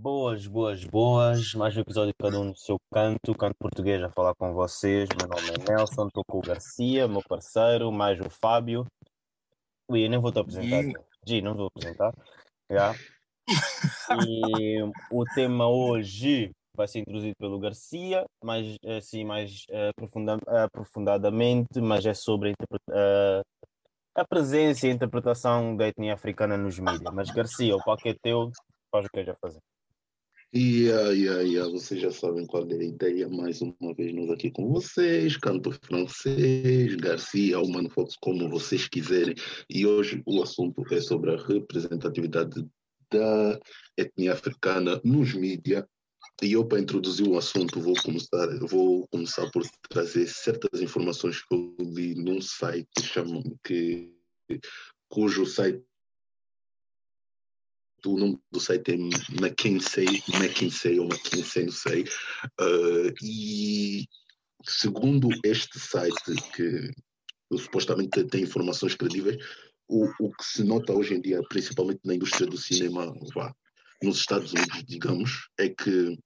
Boas, boas, boas. Mais um episódio cada um no seu canto, canto português a falar com vocês. Meu nome é Nelson, estou com o Garcia, meu parceiro, mais o Fábio. Ui, eu nem vou te apresentar. Gi. Gi, não vou apresentar. Já. E o tema hoje vai ser introduzido pelo Garcia, mais assim, mais eh, aprofunda- aprofundadamente, mas é sobre a, eh, a presença e a interpretação da etnia africana nos mídias. Mas Garcia, o palco é teu, faz o que já fazer. Aí, aí, aí, vocês já sabem qual é a ideia. Mais uma vez, nós aqui com vocês, canto francês, Garcia, Humano Fox, como vocês quiserem. E hoje o assunto é sobre a representatividade da etnia africana nos mídias. E eu, para introduzir o assunto, vou começar, vou começar por trazer certas informações que eu li num site chamam que, cujo site o nome do site é McKinsey, McKinsey ou McKinsey, não sei. Uh, e segundo este site, que supostamente tem informações credíveis, o, o que se nota hoje em dia, principalmente na indústria do cinema, vá, nos Estados Unidos, digamos, é que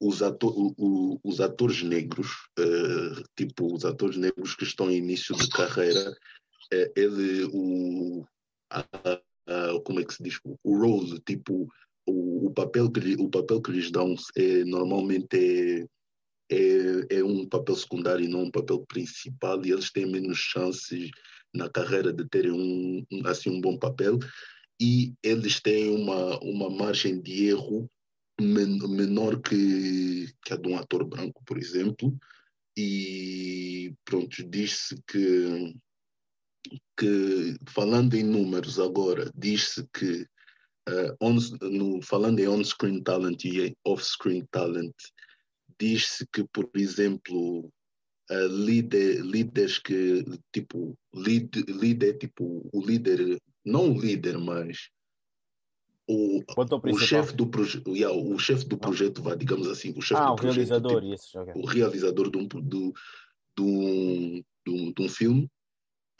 os, ato o- o- os atores negros, uh, tipo os atores negros que estão em início de carreira, é, ele, o, a, a- como é que se diz, o role, tipo, o, o, papel, que, lhe- o papel que lhes dão é, normalmente é, é, é um papel secundário e não um papel principal, e eles têm menos chances na carreira de terem um, assim, um bom papel, e eles têm uma, uma margem de erro men menor que, que a de um ator branco, por exemplo, e pronto, diz-se que que, falando em números agora, diz-se que, uh, on, no, falando em on-screen talent e off-screen talent, diz-se que, por exemplo, uh, líder, líderes que, tipo, lead, líder, tipo, o líder, não o líder, mas o, o chefe do, proje yeah, o chefe do projeto, vá, digamos assim, o chefe Ah, do o projeto, realizador, tipo, isso, ok. o realizador de um, do, de de um, de um filme,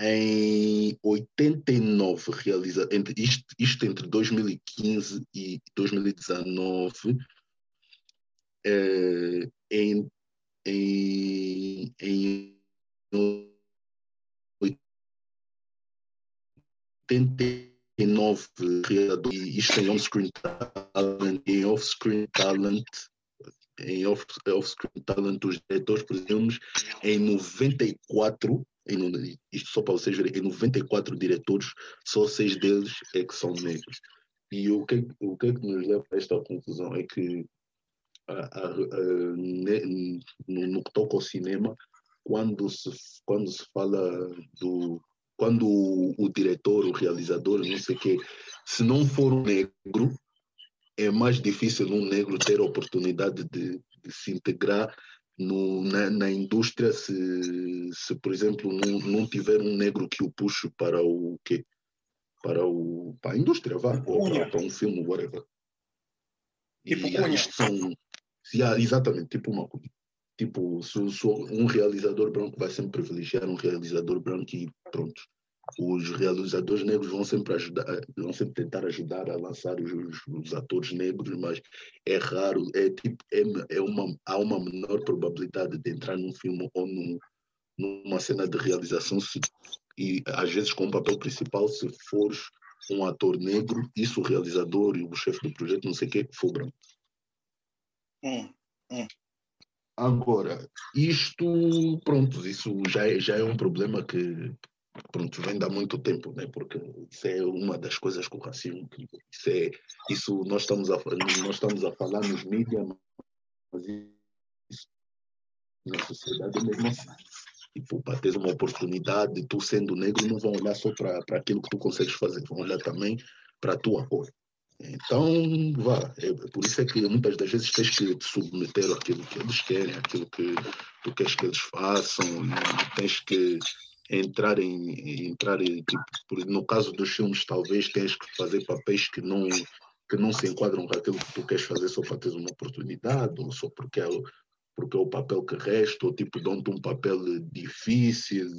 em 89 realiza entre isto, isto entre 2015 e 2019 eh, em, em, em 89 realizadores isto em on-screen talent em off-screen talent em off- off-screen talent os diretores por exemplo em 94 em, isto só para vocês verem, em 94 diretores, só seis deles é que são negros. E o que, o que é que nos leva a esta conclusão é que a- a- a- ne- no, no que toca ao cinema, quando se, quando se fala do. Quando o, o diretor, o realizador, não sei o quê, se não for um negro, é mais difícil um negro ter a oportunidade de, de se integrar no, na, na indústria se, se, por exemplo, não, não tiver um negro que o puxe para o quê? Para, o, para a indústria, vá, ou para, para um filme, whatever. Tipo e Cunha. são. Yeah, exatamente, tipo uma cunha. Tipo, se, se um realizador branco vai sempre privilegiar um realizador branco e pronto. Os realizadores negros vão sempre ajudar, vão sempre tentar ajudar a lançar os, os- atores negros, mas é raro, é tipo, é, é uma, há uma menor probabilidade de entrar num filme ou num, numa cena de realização se, e às vezes com o papel principal se fores um ator negro, isso o realizador e o chefe do projeto, não sei o que, for branco. Hum. Agora, isto, pronto, isso já é, já é um problema que, pronto, vem de há muito tempo, né? Porque isso é uma das coisas com o racismo, que isso é, isso nós estamos a, nós estamos a falar nos mídias, mas isso na sociedade é mesmo assim. Tipo, para ter uma oportunidade, tu sendo negro, não vão olhar só para aquilo que tu consegues fazer, vão olhar também para a tua cor. Então, vá, é, por isso é que muitas das vezes tens que te submeter àquilo que eles querem, àquilo que tu queres que eles façam, e tens que entrar em, entrar em tipo, no caso dos filmes, talvez tens que fazer papéis que não, que não se enquadram com aquilo que tu queres fazer só para teres uma oportunidade, ou só porque é, porque é o papel que resta, ou tipo, dão-te um papel difícil.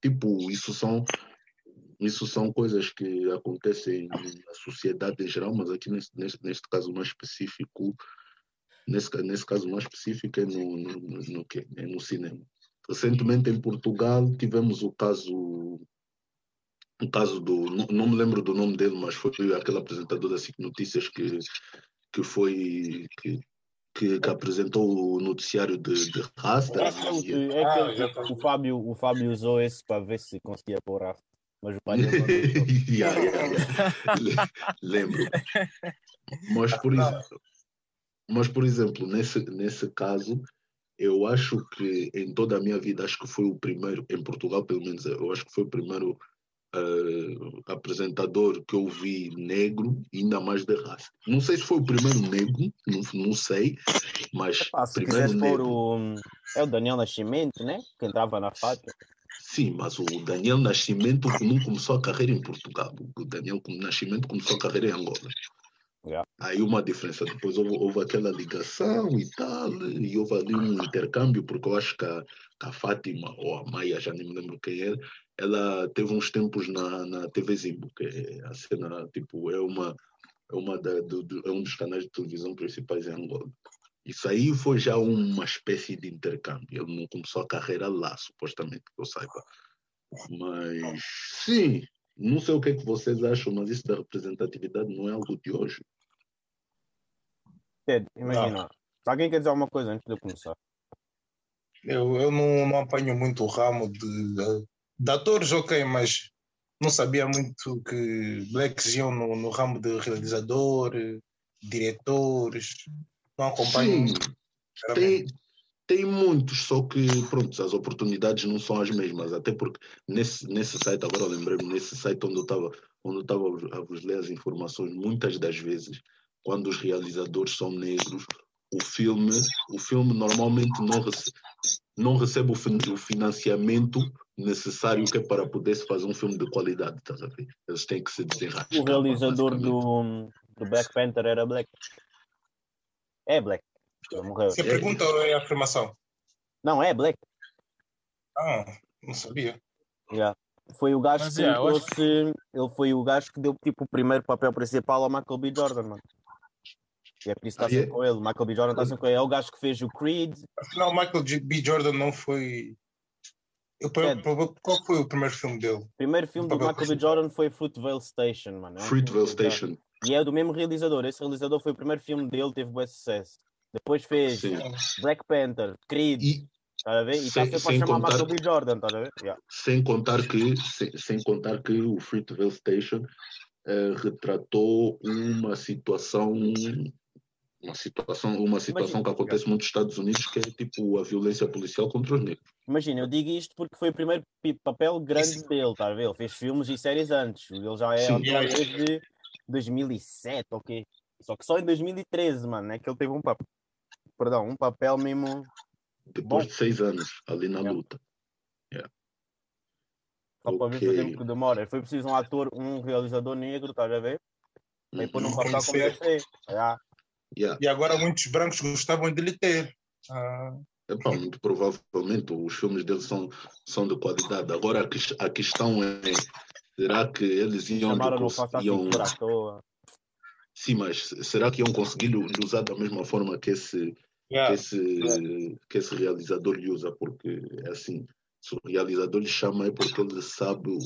Tipo, isso são isso são coisas que acontecem na sociedade em geral, mas aqui neste, neste, neste caso mais específico, nesse, nesse caso mais específico é no, no, no, no? É no cinema. Recentemente em Portugal tivemos o caso o caso do não, não me lembro do nome dele, mas foi aquele apresentador da SIC Notícias que que foi que, que, que apresentou o noticiário de, de Rasta É aquele é Ah, aquele já que o, Fábio, o Fábio usou esse para ver se conseguia pôr a mas o deixou. Yeah, yeah, yeah. Le- Lembro. Mas por, ex- mas, por exemplo, nesse, nesse caso, eu acho que em toda a minha vida, acho que foi o primeiro, em Portugal pelo menos, eu acho que foi o primeiro eh, apresentador que eu vi negro, ainda mais de raça. Não sei se foi o primeiro negro, não, não sei, mas Epá, se primeiro negro. o. É o Daniel Nascimento, né? Que entrava na fábrica. Sim, mas o Daniel Nascimento não começou a carreira em Portugal. O Daniel Nascimento começou a carreira em Angola. Yeah. Aí uma diferença. Depois houve, houve aquela ligação e tal, e houve ali um intercâmbio, porque eu acho que a, que a Fátima, ou a Maia, já nem me lembro quem era, ela teve uns tempos na, na TV Zimbo, que é a cena, tipo, é uma. É, uma da, do, do- é um dos canais de televisão principais em Angola. Isso aí foi já uma espécie de intercâmbio. Ele não começou a carreira lá, supostamente, que eu saiba. Mas, sim, não sei o que é que vocês acham, mas isso da representatividade não é algo de hoje. Ted, imagina. Se alguém quer dizer alguma coisa antes de eu começar. Eu, eu não, não apanho muito o ramo de, de atores, ok, mas não sabia muito que blacks iam no, no ramo de realizador, diretores. Não acompanho. Sim, tem, tem muitos, só que, pronto, as oportunidades não são as mesmas. Até porque nesse, nesse site, agora lembrei-me, nesse site onde eu estava onde eu estava a vos ler as informações, muitas das vezes, quando os realizadores são negros, o filme, o filme normalmente não, rece, não recebe o, fin- o financiamento necessário que é para poder se fazer um filme de qualidade, estás a ver? Eles têm que se desenrascar. O realizador do, do Black Panther era Black. É Black. Morreu. Se a pergunta ou é a afirmação? Não, é Black. Ah, não sabia. Yeah. Foi o gajo Mas, que yeah, eu acho trouxe. Ele foi o gajo que deu tipo o primeiro papel principal ao Michael B. Jordan, mano. E é por isso que está sempre é? com ele. Michael B. Jordan está sempre com ele. É o gajo que fez o Creed. Afinal, Michael B. Jordan não foi. Eu, Ted. qual foi o primeiro filme dele? O primeiro filme do Michael B. Jordan foi Fruitvale Station, mano. É um Fruitvale Station. E é do mesmo realizador. Esse realizador foi o primeiro filme dele, teve bom sucesso. Depois fez Sim. Black Panther, Creed, E, tá a ver? E está Sem- contar- Michael B. Jordan, tá a ver? Yeah. sem contar que sem, sem contar que o Fruitvale Station eh, retratou uma situação uma situação uma situação Imagina, que acontece muito nos Estados Unidos que é tipo a violência policial contra os negros Imagina, eu digo isto porque foi o primeiro papel grande dele, tá a ver? Ele fez filmes e séries antes. Ele já é Sim. autor desde 2007, ok? Só que só em 2013, mano, é que ele teve um papel. Perdão, um papel mesmo. depois Bom. de seis anos ali na Yeah. luta Só para ver o Ok. tempo que demora. Foi preciso um ator, um realizador negro, tá a ver? Aí pôr num Uhum. papel como esse. Yeah. Yeah. E agora muitos brancos gostavam de lhe ter. Ah, Epá, muito provavelmente os filmes dele são, são de qualidade agora a, ques- a questão é será que eles iam, Chamaram no iam sim mas será que iam conseguir lhe usar da mesma forma que esse que yeah. esse, que esse realizador lhe usa, porque é assim, se o realizador lhe chama é porque ele sabe o,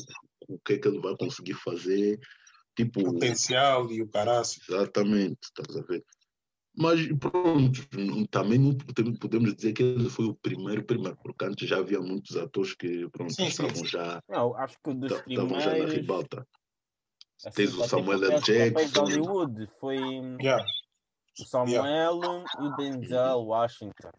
o que é que ele vai conseguir fazer, tipo, Potencial e o caraço. exatamente, estás a ver? Mas pronto, também não podemos, dizer que ele foi o primeiro, primeiro, porque antes já havia muitos atores que pronto, Sim, estavam sim. já, Não, acho que dos estavam já na primeiros. ribalta. assim, Tens o Samuel L. de Jackson. Hollywood foi Yeah. o Samuel e o Denzel Washington.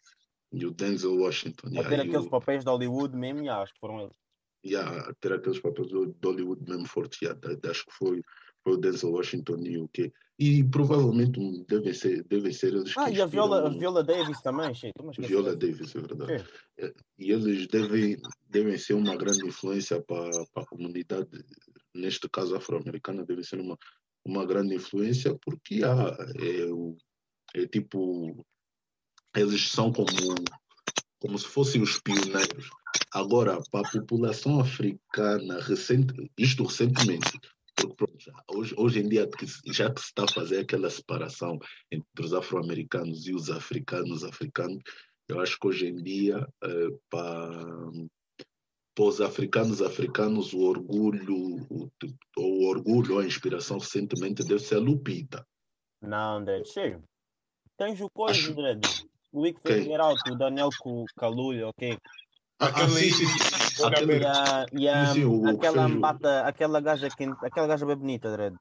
E o Denzel Washington. A yeah, ter e aqueles o- papéis de Hollywood mesmo, yeah, acho que foram eles. yeah, ter aqueles papéis do Hollywood mesmo forte, yeah, acho que foi o Denzel Washington e o quê? E provavelmente devem ser, devem ser eles Ah, e a Viola, a Viola Davis também. Estou-me a esquecer Viola. Davis, é verdade. Sim. É, E eles devem, devem ser uma grande influência para, para a comunidade, neste caso afro-americana, deve ser uma, uma grande influência, porque ah, é, é tipo, eles são como, como se fossem os pioneiros. Agora, para a população africana, recente, isto recentemente, pronto, hoje, hoje em dia já que se está a fazer aquela separação entre os afro-americanos e os africanos africanos, eu acho que hoje em dia, eh, para, para os africanos africanos, o orgulho, o, o orgulho, a inspiração recentemente deve ser a Lupita. Não, Dredd, chega. Tens o coisa, Acho- Dredd. O Wick fez Out, o Daniel Calulho, ok? Ah, Aquele sim, aí, sim, sim. Aquele- aquela mbata, aquela gaja que, aquela gaja bem bonita, Dredd.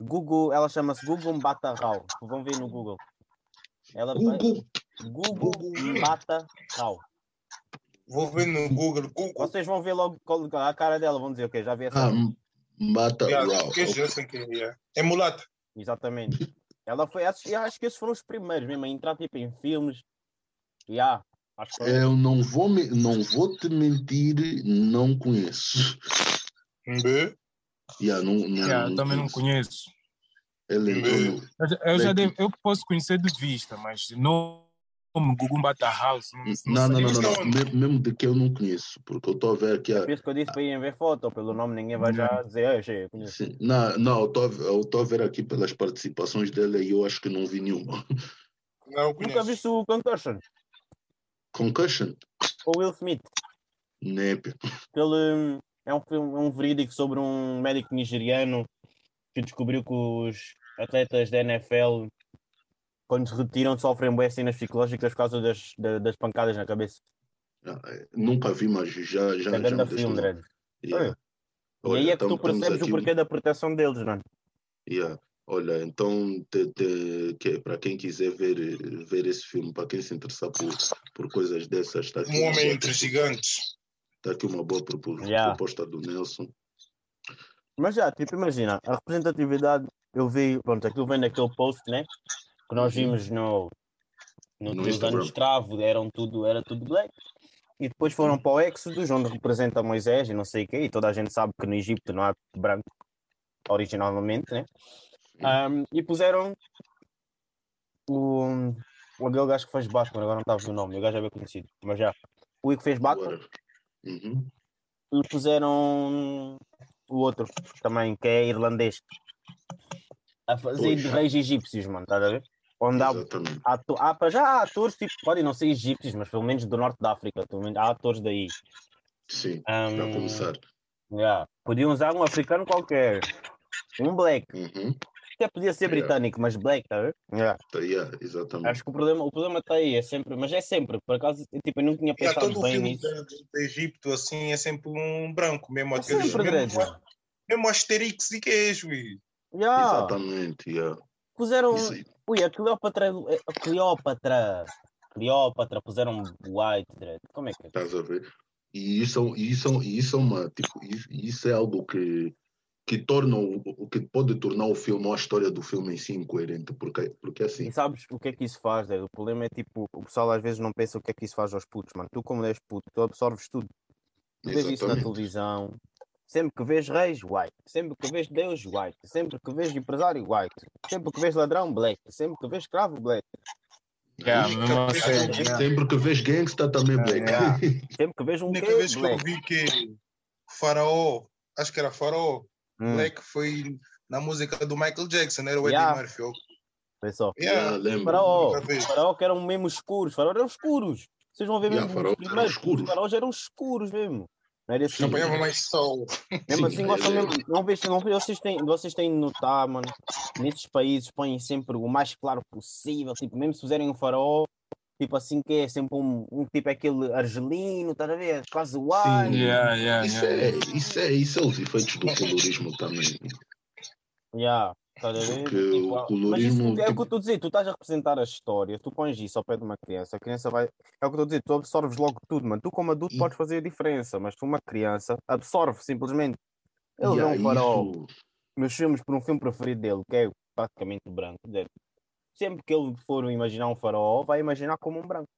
Google, ela chama-se Google Mbata Rao. Vão ver no Google. Ela Google, Google Google. Mbata Rao. Vou ver no Google. Google. Vocês vão ver logo qual- a cara dela, vão dizer, ok, já vi essa. ah, Yeah, Rao. que é. mulata. Exatamente. Ela foi, eu acho que esses foram os primeiros mesmo a entrar tipo, em filmes. Yeah, acho. Eu não vou, me, não vou te mentir, não conheço. B. Yeah, não, não, Yeah, eu também não conheço. conheço. Ele entrou no, Eu, já- Bem, devo, eu posso conhecer de vista, mas não como Gugu Bata House. Não, Não, não, não, não, não. Me- Mesmo de que eu não conheço, porque eu estou a ver aqui. A, Por isso que eu disse para irem ver foto, pelo nome ninguém vai já dizer, "Ei, cheio, eu conheço. não, não, eu estou a ver- aqui pelas participações dele e eu acho que não vi nenhuma. Não, eu Nunca conheço. viste o Concussion? Concussion? O Will Smith. Népia. Ele hum, é um filme, é um verídico sobre um médico nigeriano que descobriu que os atletas da NFL, quando se retiram, sofrem boas cenas psicológicas por causa das, da- das pancadas na cabeça. Ah, é, Nunca vi, mas já, já, É já filme. Yeah. E Olha, aí é que tu temos percebes o porquê da proteção deles, mano. Yeah. Olha, então, que, para quem quiser ver, ver esse filme, para quem se interessar por, por coisas dessas, está aqui, Um homem entre gigantes. tá aqui uma boa propo- Yeah. proposta do Nelson. Mas já, tipo, imagina, a representatividade, eu vi, pronto, aquilo vem daquele post, né? Que nós Uhum. vimos no, no, No nos anos travo, eram tudo, era tudo black. E depois foram para o Exodus, onde representa Moisés e não sei o quê, e toda a gente sabe que no Egito não há branco, originalmente, né? Ahm, e puseram o, o aquele gajo que fez Batman, agora não estava o nome, o gajo é bem conhecido, mas já. O que fez Batman. Uhum. e puseram o outro também, que é irlandês, a fazer de reis egípcios, mano, estás a ver? Onde há, Exatamente. há, ato- há, para já há atores, tipo, podem não ser egípcios, mas pelo menos do norte da África, pelo menos há atores daí. Sim, para começar. yeah. Podiam usar um africano qualquer, um black, Uhum. Até podia ser Yeah. britânico, mas black, tá a ver? Yeah. Tá, yeah, exatamente. Acho que o problema, o problema está aí, é sempre, mas é sempre, por acaso, tipo, eu não tinha Yeah, pensado todo o bem filme nisso. do, Egito assim é sempre um branco, mesmo É aqueles. sempre, mesmo, mesmo Asterix e queijo. e- Yeah. Exatamente, yeah. Puseram. Ui, a Cleópatra. A Cleópatra. Cleópatra, puseram White, Dredd. Como é que é? Estás a ver? E isso, e isso, e isso é uma, tipo, isso, isso é algo que, que torna o, o que pode tornar o filme ou a história do filme em si incoerente, porque, porque assim, E sabes o que é que isso faz? O problema é tipo, o pessoal às vezes não pensa o que é que isso faz aos putos, mano. Tu, como és puto, tu absorves tudo. Tu vês isso na televisão. Sempre que vês reis, white. Sempre que vês Deus, white. Sempre que vês empresário, white. Sempre que vês ladrão, black. Sempre que vês escravo, black. Yeah, mesmo Sempre- assim, sempre- yeah. sempre que vês gangsta também black. yeah. Sempre que vês A um única quê, vez que eu vi que Faraó, acho que era Faraó, Hum, Black foi na música do Michael Jackson, era o Eddie Yeah. Murphy. vê só. Yeah, Yeah. lembro. Faraó, faraó que eram mesmo escuros, faraó eram escuros. Vocês vão ver Yeah, mesmo faraó os primeiros, escuros. os faraós eram escuros mesmo. Não era assim. Apanhava mais sol. Mesmo Sim, assim, gostam é- mesmo. Não vejo, não vejo, vocês têm, vocês têm de notar, mano. Nesses países põem sempre o mais claro possível. Tipo, mesmo se fizerem um faraó, tipo assim, que é sempre um, um tipo aquele argelino, estás a ver? Quase white. Yeah, yeah, Isso, yeah. é, isso, é, isso é os efeitos do colorismo também. Yeah, estás a ver? Porque Tipo, o ah, mas colorismo, isso é o que eu estou a dizer, tu estás a representar a história, tu pões isso ao pé de uma criança, a criança vai. É o que eu estou a dizer, tu absorves logo tudo, mano. Tu, como adulto, E- podes fazer a diferença, mas tu, uma criança, absorve simplesmente. Ele Yeah, um faraó isso- nos filmes por um filme preferido dele, que é praticamente o branco. dele. Sempre que ele for imaginar um faraó, vai imaginar como um branco.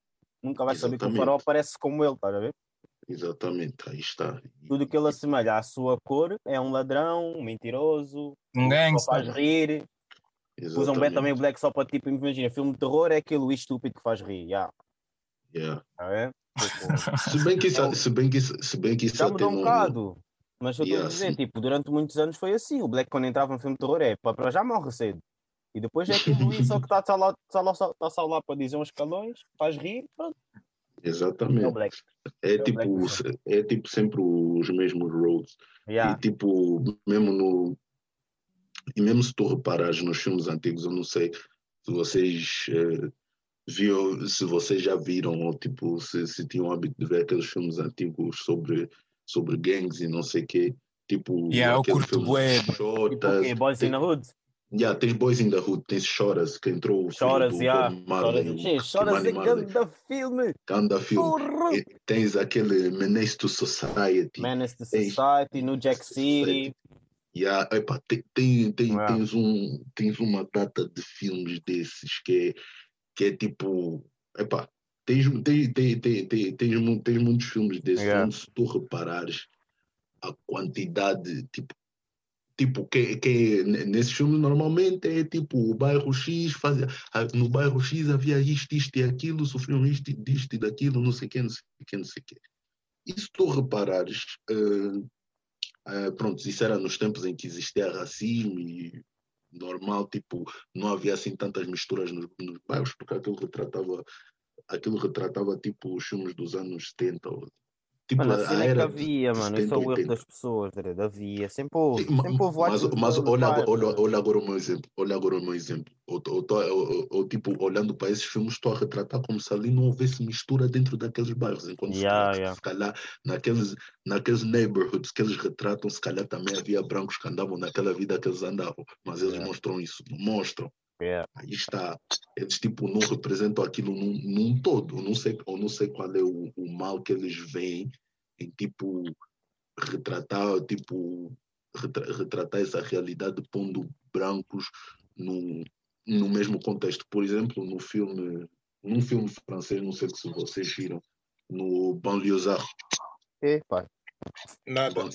Nunca vai saber que o Exatamente. faraó parece como ele, estás a ver? Exatamente, aí está. Tudo que ele assemelha à sua cor é um ladrão, um mentiroso, Um só faz gangster. rir. Usam bem Exatamente. também o Black só para tipo, imagina, filme de terror é aquele estúpido que faz rir, já. Yeah. Tá Se bem que isso, Eu- se bem que isso, se bem que isso já até mudou um bocado. Mas eu estou Yeah, a dizer, sim. tipo, durante muitos anos foi assim. O Black, quando entrava no filme de terror, é para para já morre cedo. E depois é que evoluir, só que está só lá, tá lá, tá só lá para dizer uns escalões, faz rir, pronto, é Exatamente. Black. É o tipo, Black é tipo sempre os mesmos roads. Yeah. E tipo, mesmo no. E mesmo se tu reparares nos filmes antigos, eu não sei se vocês eh, viu, se vocês já viram, ou tipo, se, se tinham o hábito de ver aqueles filmes antigos sobre, sobre gangues e não sei o quê. Tipo, Yeah, eu curto filme bué. Tipo o Choras. quê? Boys in the Hood? Yeah, tens Boys in the Hood, tens Choras, que entrou o Choras, do yeah. Bob Marley, Choras, choras é filme. Ganda filme. Porra! E tens aquele Menace to Society. Menace to Society, New Jack City. Yeah, epa, tem, tem, tem- Yeah. tens, um, tens uma data de filmes desses que é, que é tipo. Epa, tens, tens, tens, tens, tens, tens, tens muitos filmes desses Yeah. se tu reparares a quantidade, tipo. Tipo, que, que nesses filmes normalmente é tipo o bairro X fazia. No bairro X havia isto, isto e aquilo, sofriam isto, disto e daquilo, não sei o quê, não sei o quê, não sei quê. E se tu reparares, eh, ah, pronto, isso era nos tempos em que existia racismo e normal, tipo, não havia assim tantas misturas nos, nos bairros, porque aquilo retratava, aquilo retratava tipo os filmes dos anos 70. ou- Tipo, Mano, a cena é que era havia, de mano. Isso é 70, o erro 80. das pessoas, Dredd. Havia. Sempre houve. Sempre houve mas, mas olha, olha, olha, olha agora o meu exemplo. Olha agora o meu exemplo. Eu, eu, eu- eu- tipo, olhando para esses filmes, estou a retratar como se ali não houvesse mistura dentro daqueles bairros. Enquanto se Yeah, calhar- yeah. se calhar naqueles, naqueles neighborhoods que eles retratam, se calhar também havia brancos que andavam naquela vida que eles andavam. Mas eles Yeah. mostram isso. Mostram. Aí está. Eles tipo não representam aquilo num, num todo. Eu não sei, eu não sei qual é o, o mal que eles veem em tipo retratar tipo retra- retratar essa realidade pondo brancos no, no mesmo contexto. Por exemplo, no filme num filme francês, não sei se vocês viram, no Banlieusard. É. Nada. Ban-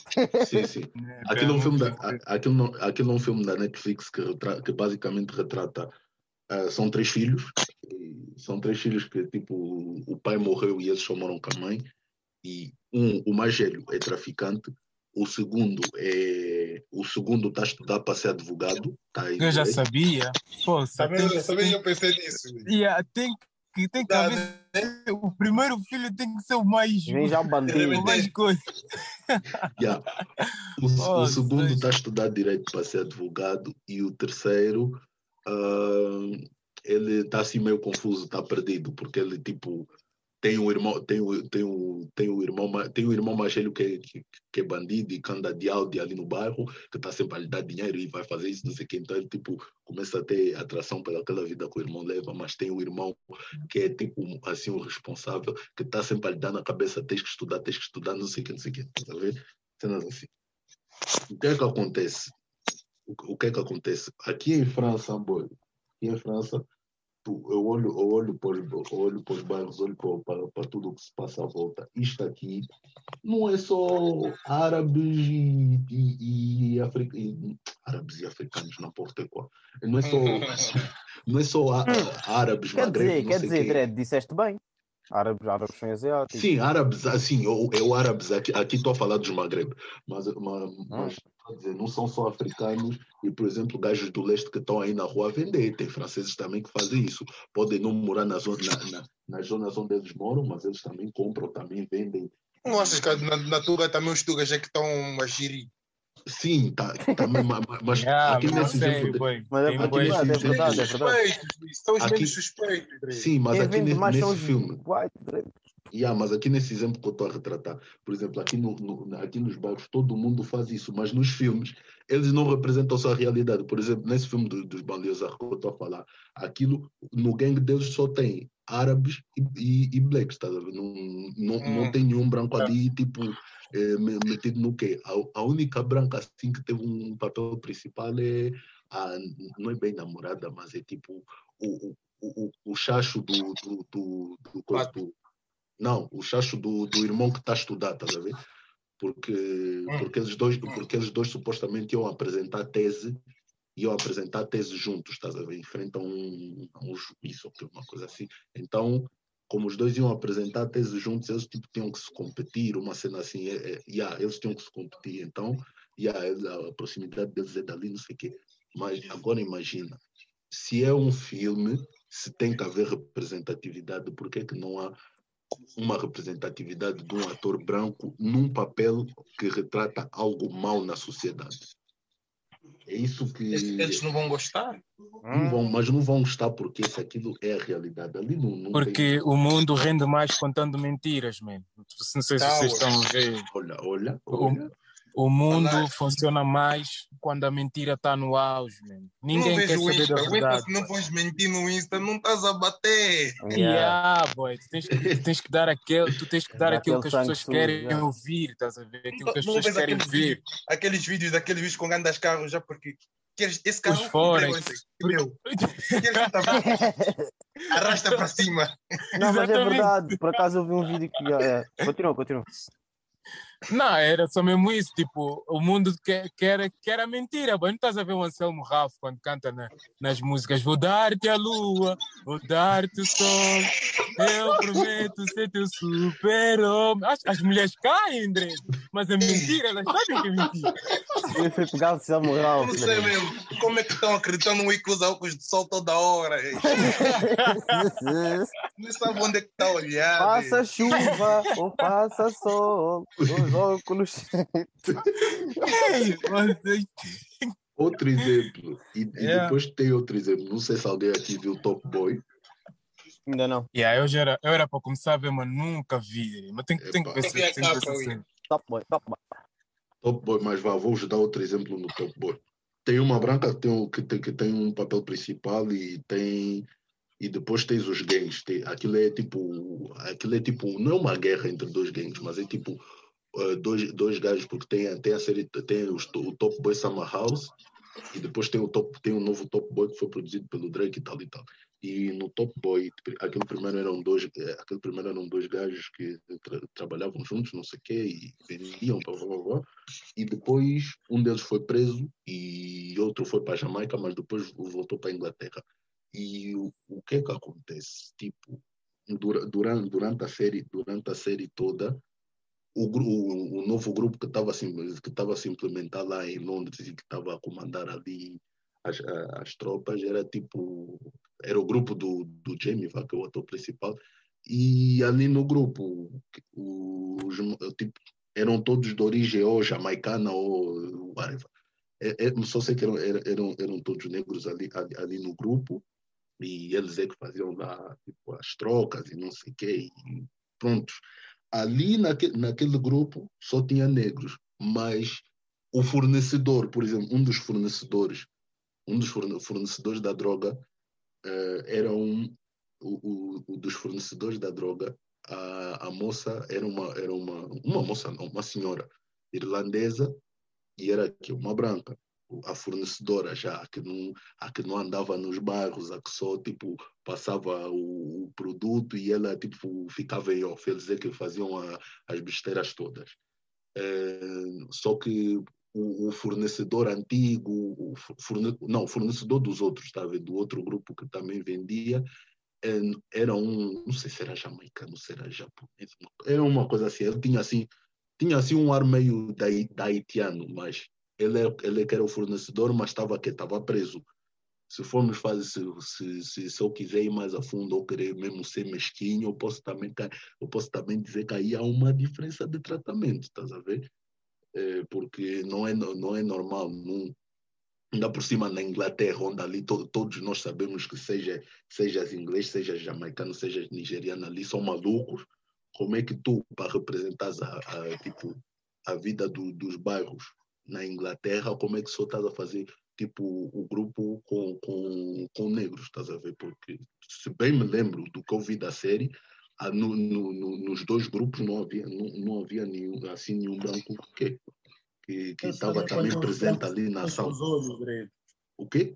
Sim, sim. Aquilo é, um filme da, aquilo, não, aquilo é um filme da Netflix que, retra- que basicamente retrata. ah, são três filhos. São três filhos que, tipo, o pai morreu e eles só moram com a mãe. E um, o mais velho é traficante. O segundo é. O segundo está a estudar para ser advogado. Tá Eu já sabia. Pô, Também, também eu pensei nisso. Yeah, tem que tem que haver. O primeiro filho tem que ser o mais. Vem já o bandido. O mais coisa. Yeah. O, se- o Oh, segundo está a estudar direito para ser advogado e o terceiro ah, ele está assim meio confuso, está perdido, porque ele tipo tem um irmão, tem o, tem o, tem o irmão, tem o irmão mais velho que, que, que é bandido e que anda de Audi ali no bairro, que está sempre a lhe dar dinheiro e vai fazer isso, não sei o que. Então ele tipo começa a ter atração pelaquela vida que o irmão leva, mas tem o irmão que é tipo assim o responsável, que está sempre a lhe dar na cabeça, tens que estudar, tens que estudar, não sei o não sei o que. Ver? Cenas assim. O que é que acontece? O, que é que acontece? Aqui em França, boy, aqui em França, eu olho, eu olho para olho para os bairros, olho para, para, tudo o que se passa à volta. Isto aqui não é só árabes e, e, e, e- árabes e africanos, não importa qual. Não é só, não é só á- árabes, Quer magrebes, dizer, quer dizer. Dredd, disseste bem. Árabes, árabes são asiáticos. Sim, árabes, assim, eu, eu árabes, aqui aqui estou a falar dos Maghreb, mas, mas, mas quer dizer, não são só africanos e, por exemplo, gajos do leste que estão aí na rua a vender, tem franceses também que fazem isso. Podem não morar na zona, na, na, nas zonas onde eles moram, mas eles também compram, também vendem. Não achas que na, na Tuga também os Tugas é que estão a gerir? Sim, tá, ma- mas Yeah, aqui eu nesse sei, exemplo. de-. Mas é aqui nesse é verdade, é verdade. Suspeitos, são os Aqui- menos suspeitos. Sim, mas Quem aqui nesse, nesse filme. white. Yeah, mas aqui nesse exemplo que eu estou a retratar, por exemplo, aqui, no, no- aqui nos bairros todo mundo faz isso, mas nos filmes eles não representam só a realidade. Por exemplo, nesse filme do- dos banlieusards que eu estou a falar, aquilo no gangue deles só tem árabes e, e, e blacks, tá? Não, não, não Hum. tem nenhum branco ali, tipo, eh, me- metido no quê? A, a única branca assim que teve um papel principal é a, não é bem namorada, mas é tipo o, o, o, o chacho do, do, do, do, do- não, o chacho do, do irmão que está a estudar, estás a ver? Porque, porque, eles dois, porque eles dois supostamente iam apresentar tese, iam apresentar tese juntos, estás a ver? Em frente a um, a um juiz ou uma coisa assim. Então, como os dois iam apresentar tese juntos, eles tipo, tinham que se competir, uma cena assim, é, é, yeah, eles tinham que se competir, então yeah, a proximidade deles é dali, não sei o quê. Mas agora imagina, se é um filme, se tem que haver representatividade, por que, que não há uma representatividade de um ator branco num papel que retrata algo mal na sociedade? É isso que. Eles não vão gostar? Não vão, mas não vão gostar porque isso aquilo é a realidade. Ali não, não Porque tem... o mundo rende mais contando mentiras, man. Não sei se Tá, vocês estão a ver. Olha, olha, olha. O mundo Verdade. funciona mais quando a mentira está no auge, man. Ninguém não quer o saber Insta. da O verdade. se não fores mentir no Insta, não estás a bater. Yeah. Yeah, boy, tu tens, que, tu tens que dar aquele, tu tens que dar aquilo que as pessoas sangue querem yeah. ouvir, estás a ver? Aquilo que as Não pessoas querem aqueles ver. vídeos, aqueles vídeos daqueles vídeos com grandes carros já porque queres esse carro forex. Queres outra- arrasta para cima. Não, mas é verdade. Por acaso eu vi um vídeo que. é, continua, continua. Não, era só mesmo isso, tipo, o mundo quer, quer, quer a mentira, boy. Não estás a ver o Anselmo Ralph quando canta na- nas músicas Vou dar-te a lua, vou dar-te o sol, eu prometo ser teu super-homem. As, as mulheres caem, André, mas é mentira, elas sabem que é mentira. Eu fui pegar o Selmo Eu Ralph. não sei mesmo como é que estão acreditando no que usa óculos de sol toda hora. Não sabe onde é que está a olhar. Faça ei. chuva ou faça sol, os óculos. Ei, Outro exemplo. E, e Yeah. depois tem outro exemplo. Não sei se alguém aqui viu Top Boy. Ainda não. Yeah, eu já era, eu era para começar a ver, mas nunca vi. Mas tem, que- tem que ver se tem. Top boy, top boy. Top Boy, mas vá, vou-vos dar outro exemplo no Top Boy. Tem uma branca que tem, um- que tem, que tem um papel principal e tem. E depois tens os gangues. Tem, aquilo é tipo. Aquilo é tipo. Não é uma guerra entre dois gangues, mas é tipo. Eh, dois, dois gajos, porque tem, tem a série. Tem os, o Top Boy Summer House e depois tem o, top, tem o novo Top Boy que foi produzido pelo Drake e tal e tal. E no Top Boy, aquele primeiro eram dois, eh, aquele primeiro eram dois gajos que tra- trabalhavam juntos, não sei o quê, e vendiam, blá, blá, blá. E depois um deles foi preso e outro foi para a Jamaica, mas depois voltou para a Inglaterra. E o, o que é que acontece? Tipo, dura- durante, durante, a série, durante a série toda, o, o, o novo grupo que estava que estava a se implementar lá em Londres e que estava a comandar ali as, as tropas era tipo era o grupo do, do Jamie, que é o ator principal, e ali no grupo os, tipo, eram todos de origem ou jamaicana ou whatever. É, é, só sei que eram, eram, eram todos negros ali, ali, ali no grupo e eles é que faziam lá tipo, as trocas e não sei o quê, e pronto. Ali naquele, naquele grupo só tinha negros, mas o fornecedor, por exemplo, um dos fornecedores, um dos forne- fornecedores da droga eh, era um o, o, o dos fornecedores da droga, a, a moça era uma era uma uma moça não, uma senhora irlandesa e era aqui uma branca a fornecedora já a que não a que não andava nos bairros a que só tipo passava o, o produto e ela tipo ficava em off eles é que faziam a, as besteiras todas. Eh, só que o, o fornecedor antigo, o forne, não, o fornecedor dos outros, tá, do outro grupo que também vendia, eh, era um, não sei se era jamaicano, se era japonês, era uma coisa assim, ele tinha assim, tinha assim um ar meio da, da haitiano, mas ele, é- ele é que era o fornecedor, mas estava que estava preso. Se formos fazer, se, se, se, se eu quiser ir mais a fundo ou querer mesmo ser mesquinho, eu posso também, eu posso também dizer que aí há uma diferença de tratamento, estás a ver? Eh, porque não é, não é normal, não, ainda por cima na Inglaterra, onde ali to, todos nós sabemos que seja, sejas inglês, sejas jamaicano, sejas nigeriano, ali são malucos. Como é que tu, para representares a, a, tipo, a vida do, dos bairros na Inglaterra, como é que só estás a fazer tipo o grupo com, com, com negros, estás a ver? Porque se bem me lembro do que eu vi da série, ah, no, no, no, nos dois grupos não havia, não, não havia nenhum, assim, nenhum branco que que estava também presente ali na ação. O quê?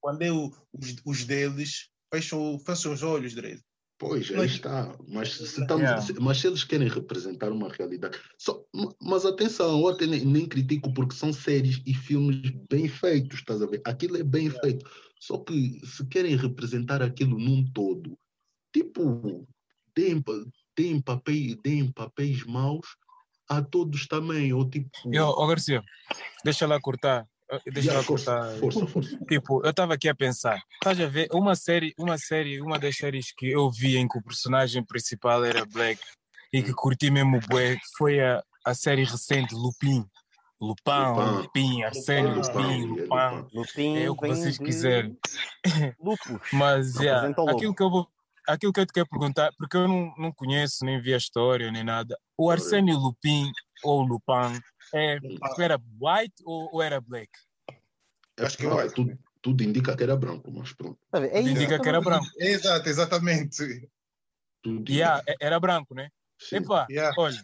Quando é o- os, os deles, fecham, fecham os olhos, Dredd. Pois, aí Mas- está. Mas se, estamos, Yeah. mas se eles querem representar uma realidade. Só, ma- mas atenção, eu até nem, nem critico porque são séries e filmes bem feitos, estás a ver? Aquilo é bem feito. Só que se querem representar aquilo num todo, tipo, deem, deem, papéis, deem papéis maus a todos também. Ou tipo. Eu, Garcia, deixa lá cortar. Eh, Deixa Yeah, força, cortar. força, força. Tipo, eu estava aqui a pensar, estás a ver? Uma série, uma série, uma das séries que eu vi em que o personagem principal era Black e que curti mesmo bué foi a, a série recente Lupin. Lupin, Lupin. Lupin, é Lupin. Lupin. Lupin É o que vocês quiserem. Lupus. Mas yeah, aquilo que eu vou, aquilo que eu te quero perguntar, porque eu não, não conheço, nem vi a história, nem nada. O Arsénio Lupin ou Lupin é, era white ou, ou era black? É, Acho que não, vai. tudo, tudo indica que era branco, mas pronto. Ver? É Tudo indica que era branco. Exato, exatamente. Tudo Yeah, é- era branco, né? Sim. Epá, Yeah. olha,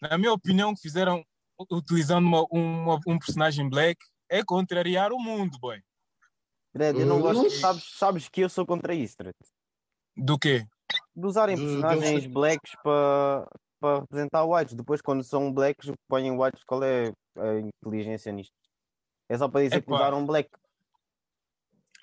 na minha opinião, que fizeram utilizando uma, uma- um personagem black é contrariar o mundo, boy. Dredd, eu não Eu gosto. Sabes, sabes que eu sou contra isso, Dredd. Do quê? De usarem personagens blacks para para representar whites. Depois, quando são blacks, põem whites. Qual é a inteligência nisto? É só para dizer que Epá. usaram black.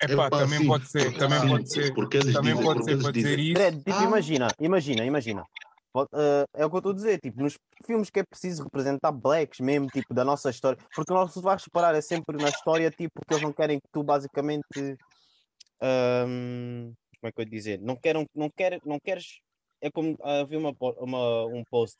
Epá, Epá, também sim, pode ser, também sim, pode ser. Porque eles Também dizem, pode porque ser eles para dizer dizem. isso. Tipo, Ah. imagina, imagina, imagina. Pode- eh, é o que eu estou a dizer, tipo, nos filmes que é preciso representar blacks mesmo, tipo, da nossa história, porque nós se vais reparar, é sempre na história, tipo, que eles não querem que tu basicamente ahm, como é que eu ia dizer? Não querem, não quer, não queres, é como havia uma, uma, um post,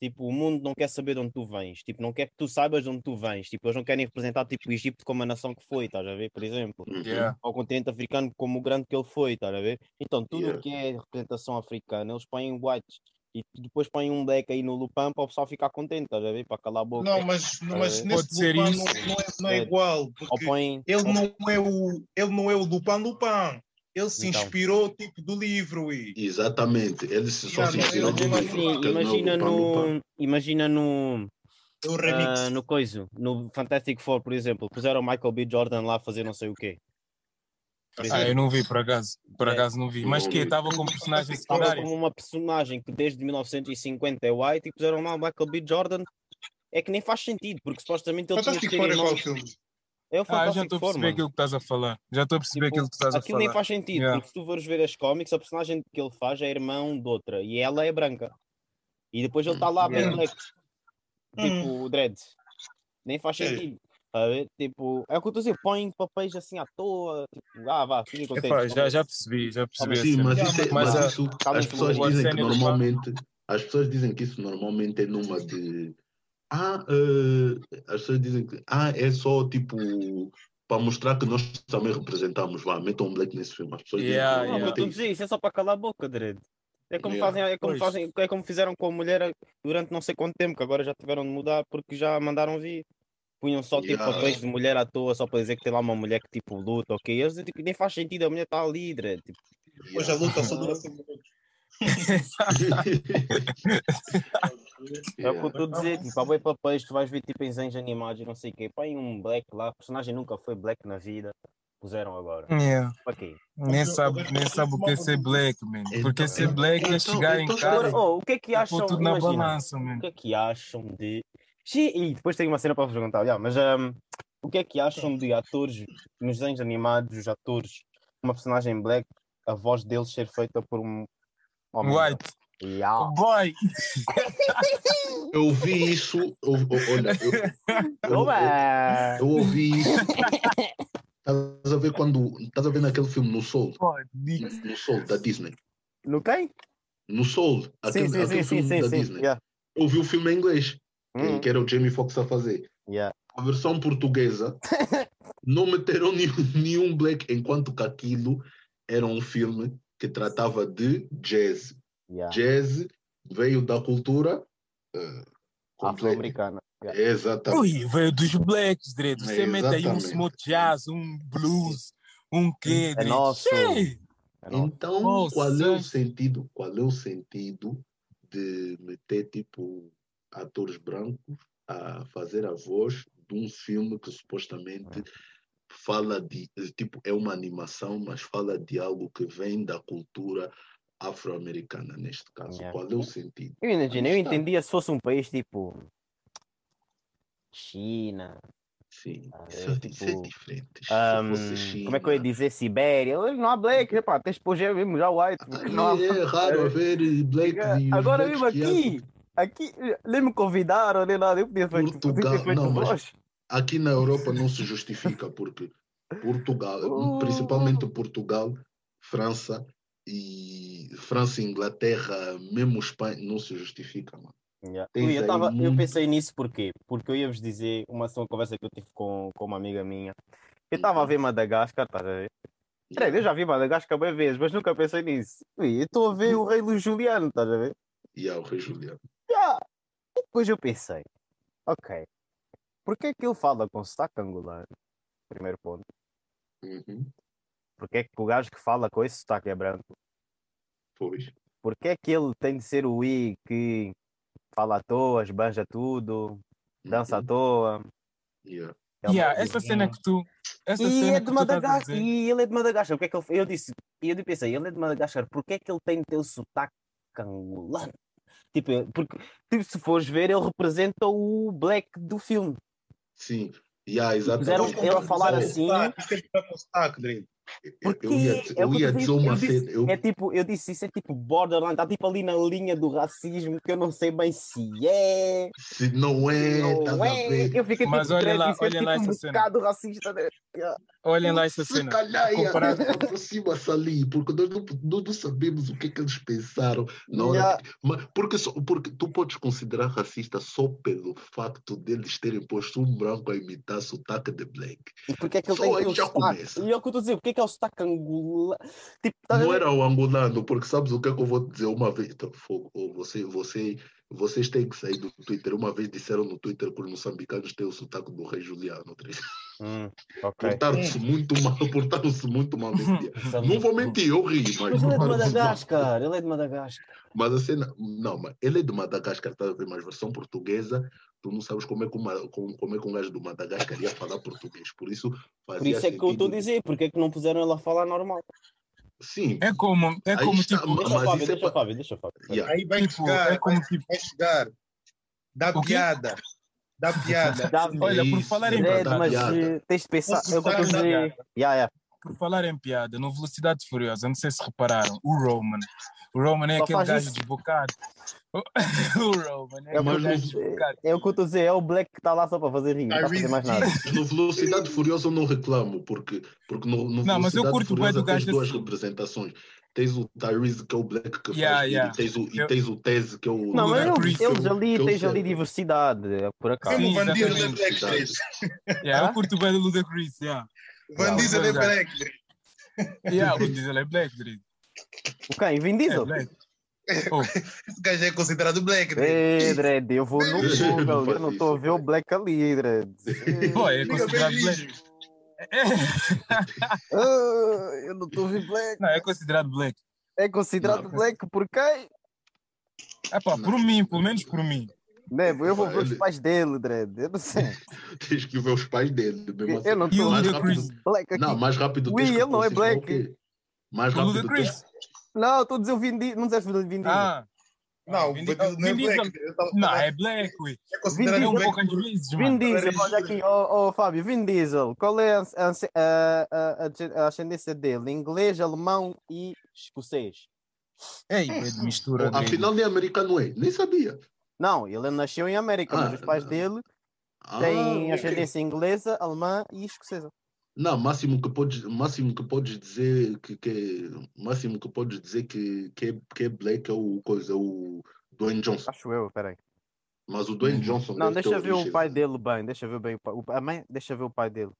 tipo, o mundo não quer saber de onde tu vens, tipo, não quer que tu saibas de onde tu vens, tipo, eles não querem representar tipo o Egito como a nação que foi, estás a ver, por exemplo Uhum. Yeah. ao continente africano como o grande que ele foi, estás a ver? Então, tudo o Yeah. que é representação africana, eles põem whites e depois põem um black aí no Lupin para o pessoal ficar contente, estás a ver? Para calar a boca. Não, mas, mas Eh, nesse isso. não, não é, não é É. igual, Ou porque põem. ele ou- não é o ele não é o Lupin Lupin. Ele se Então. inspirou tipo do livro e Exatamente. Só Yeah, se mas inspiram eu- do livro. Assim, é imagina no. Imagina no. é o remix. ah, no coiso, no Fantastic Four, por exemplo, puseram Michael B. Jordan lá a fazer não sei o quê. Ah, exemplo, eu não vi, por acaso. Por É. acaso não vi. Mas que estava com personagem Estava secundário. como uma personagem que desde 1950 é white e puseram lá o Michael B. Jordan. É que nem faz sentido, porque supostamente ele tinha que ter Four é qual filme? É o Ah, eu já estou a perceber aquilo que estás a falar. Já estou a perceber Tipo, aquilo que estás a aquilo nem falar. faz sentido, Yeah. porque se tu fores ver as cómics, a personagem que ele faz é irmão de outra e ela é branca. E depois ele está lá bem Yeah. black. Tipo, o Dredd. Nem faz É. sentido. Tá a ver? Tipo, é o que eu estou a dizer, põem papéis assim à toa. Tipo, ah, vá, fiquem contentes. Epá, já, já percebi, já percebi. Sim, cena. mas, isso é- mas mas a- isso, as pessoas dizem que Lupin- normalmente, as pessoas dizem que isso normalmente é numa de, ah, eh, as pessoas dizem que, ah, é só tipo, para mostrar que nós também representamos, vá, metam um black nesse filme, as pessoas Yeah, dizem Não, que mas eu normalmente estou a é isso. é só para calar a boca, Dredd. É como, Yeah. fazem, é, como Pois. fazem, é como fizeram com a mulher durante não sei quanto tempo, que agora já tiveram de mudar porque já mandaram vir. Punham só tipo Yeah. papéis de mulher à toa, só para dizer que tem lá uma mulher que tipo luta, ok? Eles tipo, nem faz sentido, a mulher está ali, Dredd. Tipo, Hoje a luta só dura 5 minutos. É o que eu estou a dizer, tipo, há boi papéis, tu vais ver tipo em desenhos animados e não sei o quê, põe um black lá, o personagem nunca foi black na vida, puseram agora. Yeah. Para quê? Nem sabe, nem sabe o que é ser black, man. Porque Então- ser black é então- chegar em então- casa Agora, oh, o que é que acham? tudo na Imagina, balança, o man. que é que acham de. E depois tenho uma cena para vos perguntar, já, mas um, o que é que acham de atores nos desenhos animados, os atores, uma personagem black, a voz deles ser feita por um homem? White. Yeah. Boy! Eu ouvi isso, eu, eu- olha, eu, eu, Oba! eu ouvi isso. Estás a ver quando, estás a ver naquele filme No Soul, no Soul da Disney, No quem? No Soul, Sim, aquele, sim, sim, aquele sim, filme sim, da sim. Disney. Yeah. Eu vi o filme em inglês, que- Hum, que era o Jamie Foxx a fazer. yeah. A versão portuguesa não meteram nenhum, nenhum black, enquanto que aquilo era um filme que tratava de jazz. Yeah. Jazz veio da cultura completa. Afro-americana. Yeah. Exatamente. Ui, veio dos blacks, Dredd. Você É, mete aí um exatamente. smooth jazz, um blues, um quê, É nosso. Cheio. É nosso. Então, Nossa. qual é o sentido? Qual é o sentido de meter tipo atores brancos a fazer a voz de um filme que supostamente fala de tipo é uma animação, mas fala de algo que vem da cultura afro-americana neste caso. Yeah. Qual é o sentido? Eu imagino, eu entendia se fosse um país tipo China, Sim, Ah, isso, é é- isso é tipo, diferente. Fosse China, como é que eu ia dizer Sibéria? Não há black, epá, tens de pôr já mesmo já white. não há- É raro haver black Agora mesmo aqui, aqui, nem me convidaram, nem nada, eu podia ter Portugal, feito não, mas-. Aqui na Europa não se justifica, porque Portugal, Oh. principalmente Portugal, França e França e Inglaterra, mesmo Espanha, não se justifica, mano. Yeah. Eu, tava, eu muito- pensei nisso porquê? Porque eu ia vos dizer uma, uma conversa que eu tive com, com uma amiga minha. Eu estava a ver Madagascar, estás a ver? Peraí, eu já vi Madagascar bem vezes, mas nunca pensei nisso. Ui, eu estou a ver o Rei Luís Juliano, estás a ver? E há o Rei Juliano. Yeah. E depois eu pensei, ok, porquê é que ele fala com sotaque angular? Primeiro ponto. Uhum, Porquê é que o gajo que fala com esse sotaque é branco? Pois. Porquê é que ele tem de ser o I que fala à toa, esbanja tudo, dança à Uhum, toa? yeah. É Yeah, essa coisa- cena que tu. Essa E cena é que de Madagascar. E ele é de Madagascar. O que é que ele Eu disse, e eu pensei, ele é de Madagascar, porquê é que ele tem de ter o sotaque angolano? Tipo, eu- porque tipo, se fores ver, ele representa o Black do filme. Sim, yeah, Puseram exatamente. ele a falar assim. É sotaque. Porque eu ia, é eu que eu ia dizer uma eu disse- cena. Eu, É tipo, eu disse isso, é tipo borderline, está tipo ali na linha do racismo, que eu não sei bem se é. se não é, não a é. Eu fiquei Mas tipo, olha lá, é olha lá tipo um essa cena. bocado racista. Né? Olhem lá essa Se cena. calhar, Comparar- yeah, aproxima-se ali, porque nós não, nós não sabemos o que é que eles pensaram na hora. Yeah. que- porque, só- porque tu podes considerar racista só pelo facto deles terem posto um branco a imitar sotaque de black. E porque é que ele Só tem aí já sotaque? começa. E é o que eu estou a dizer, porque é que é o sotaque angolano? Tipo, a Não era o angolano, porque sabes o que é que eu vou dizer uma vez? Então, você, você, vocês têm que sair do Twitter. Uma vez disseram no Twitter que os moçambicanos têm o sotaque do rei Juliano. três. Hum, ok. Portaram-se muito mal, portaram-se muito mal nesse dia. Não vou mentir, eu ri, mas. Mas ele é de. Madagascar, ele é de Madagascar. Mas a cena, não, mas ele é de Madagascar, está a ver, mas versão portuguesa, tu não sabes como é que, uma, como, como é que um gajo do Madagascar ia falar português. Por isso fazia Por isso é que eu estou a dizer, porque é que não puseram ele a falar normal? Sim, É como, é Aí como está, tipo. mas Deixa o Fábio, é deixa pa- Fábio, deixa Fábio. yeah. Aí vai Tipo, chegar, é como tipo- vai chegar. Dá piada. Dá piada. Dá- Olha, por Isso, falar em é É, verdade. mas piada. eh, tens de pensar. É eu estou a usar dizer. Yeah, yeah. Por falar em piada, no Velocidade Furiosa, não sei se repararam, o Roman. O Roman é Só aquele gajo isso. desbocado. O Roman é É o que aquele eu gajo estou a dizer. desbocado. É o que eu estou a dizer, é o Black que está lá só para fazer rir, não está a fazer mais nada. No Velocidade Furiosa eu não reclamo, porque, porque no, no Não, mas eu Velocidade curto Furiosa tens gajo duas assim. representações. Tens o Tyrese, que é o Black que Yeah, faz, yeah. e tens o, e Eu- tens o Tese, que é o. Não, mas eles, eles ali que eu tens ali diversidade, é por acaso. Sim, Como o é exatamente. black. Yeah, Ah? eu curto bem do Ludacris, yeah. O Van Yeah, Diesel é black, Drake. Yeah, o Diesel é black, Drake. O quem? Vin É Diesel? black. Oh, Esse gajo é considerado black, Drake. Ei, Dredd, eu vou no Google, eu não estou a ver o. Black ali, Dredd. Pô, é considerado black. É, Ah, eu não estou a ver Black. não, é considerado black. É considerado Não. Black por quem? É pá, por mim, pelo menos por mim. Nego, eu vou ver os pais dele, Dredd. Eu não sei. Tens que ver os pais dele. mesmo assim. Eu não o a mais Ludacris? rápido, Black aqui. não, mais rápido Ui, ele não é o black. Mais O rápido Ludacris? tens Não, estou a dizer o Vin Diesel. Não dizes o Vin Diesel. Ah, Não, o Vin Diesel- não é Vin black. Não, é black, ui. É considerado black. Vin. Diesel, olha aqui, ó ó, Fábio, Vin Diesel, qual é a, a, a, a- a ascendência dele? Inglês, alemão e escocês? Ei, é de mistura. Oh, Afinal, nem americano é. Nem sabia. Não, ele nasceu em América, mas Ah, os pais dele Ah, têm ascendência inglesa, alemã e escocesa. Não, máximo que podes, máximo que podes dizer que, que máximo que podes dizer que, que, é, que é black é o coisa, é o Dwayne Johnson. Acho eu, peraí. Mas o Dwayne Uhum. Johnson Não, deixa ver o pai dele bem, deixa ver bem o pai. A mãe, deixa ver o pai dele.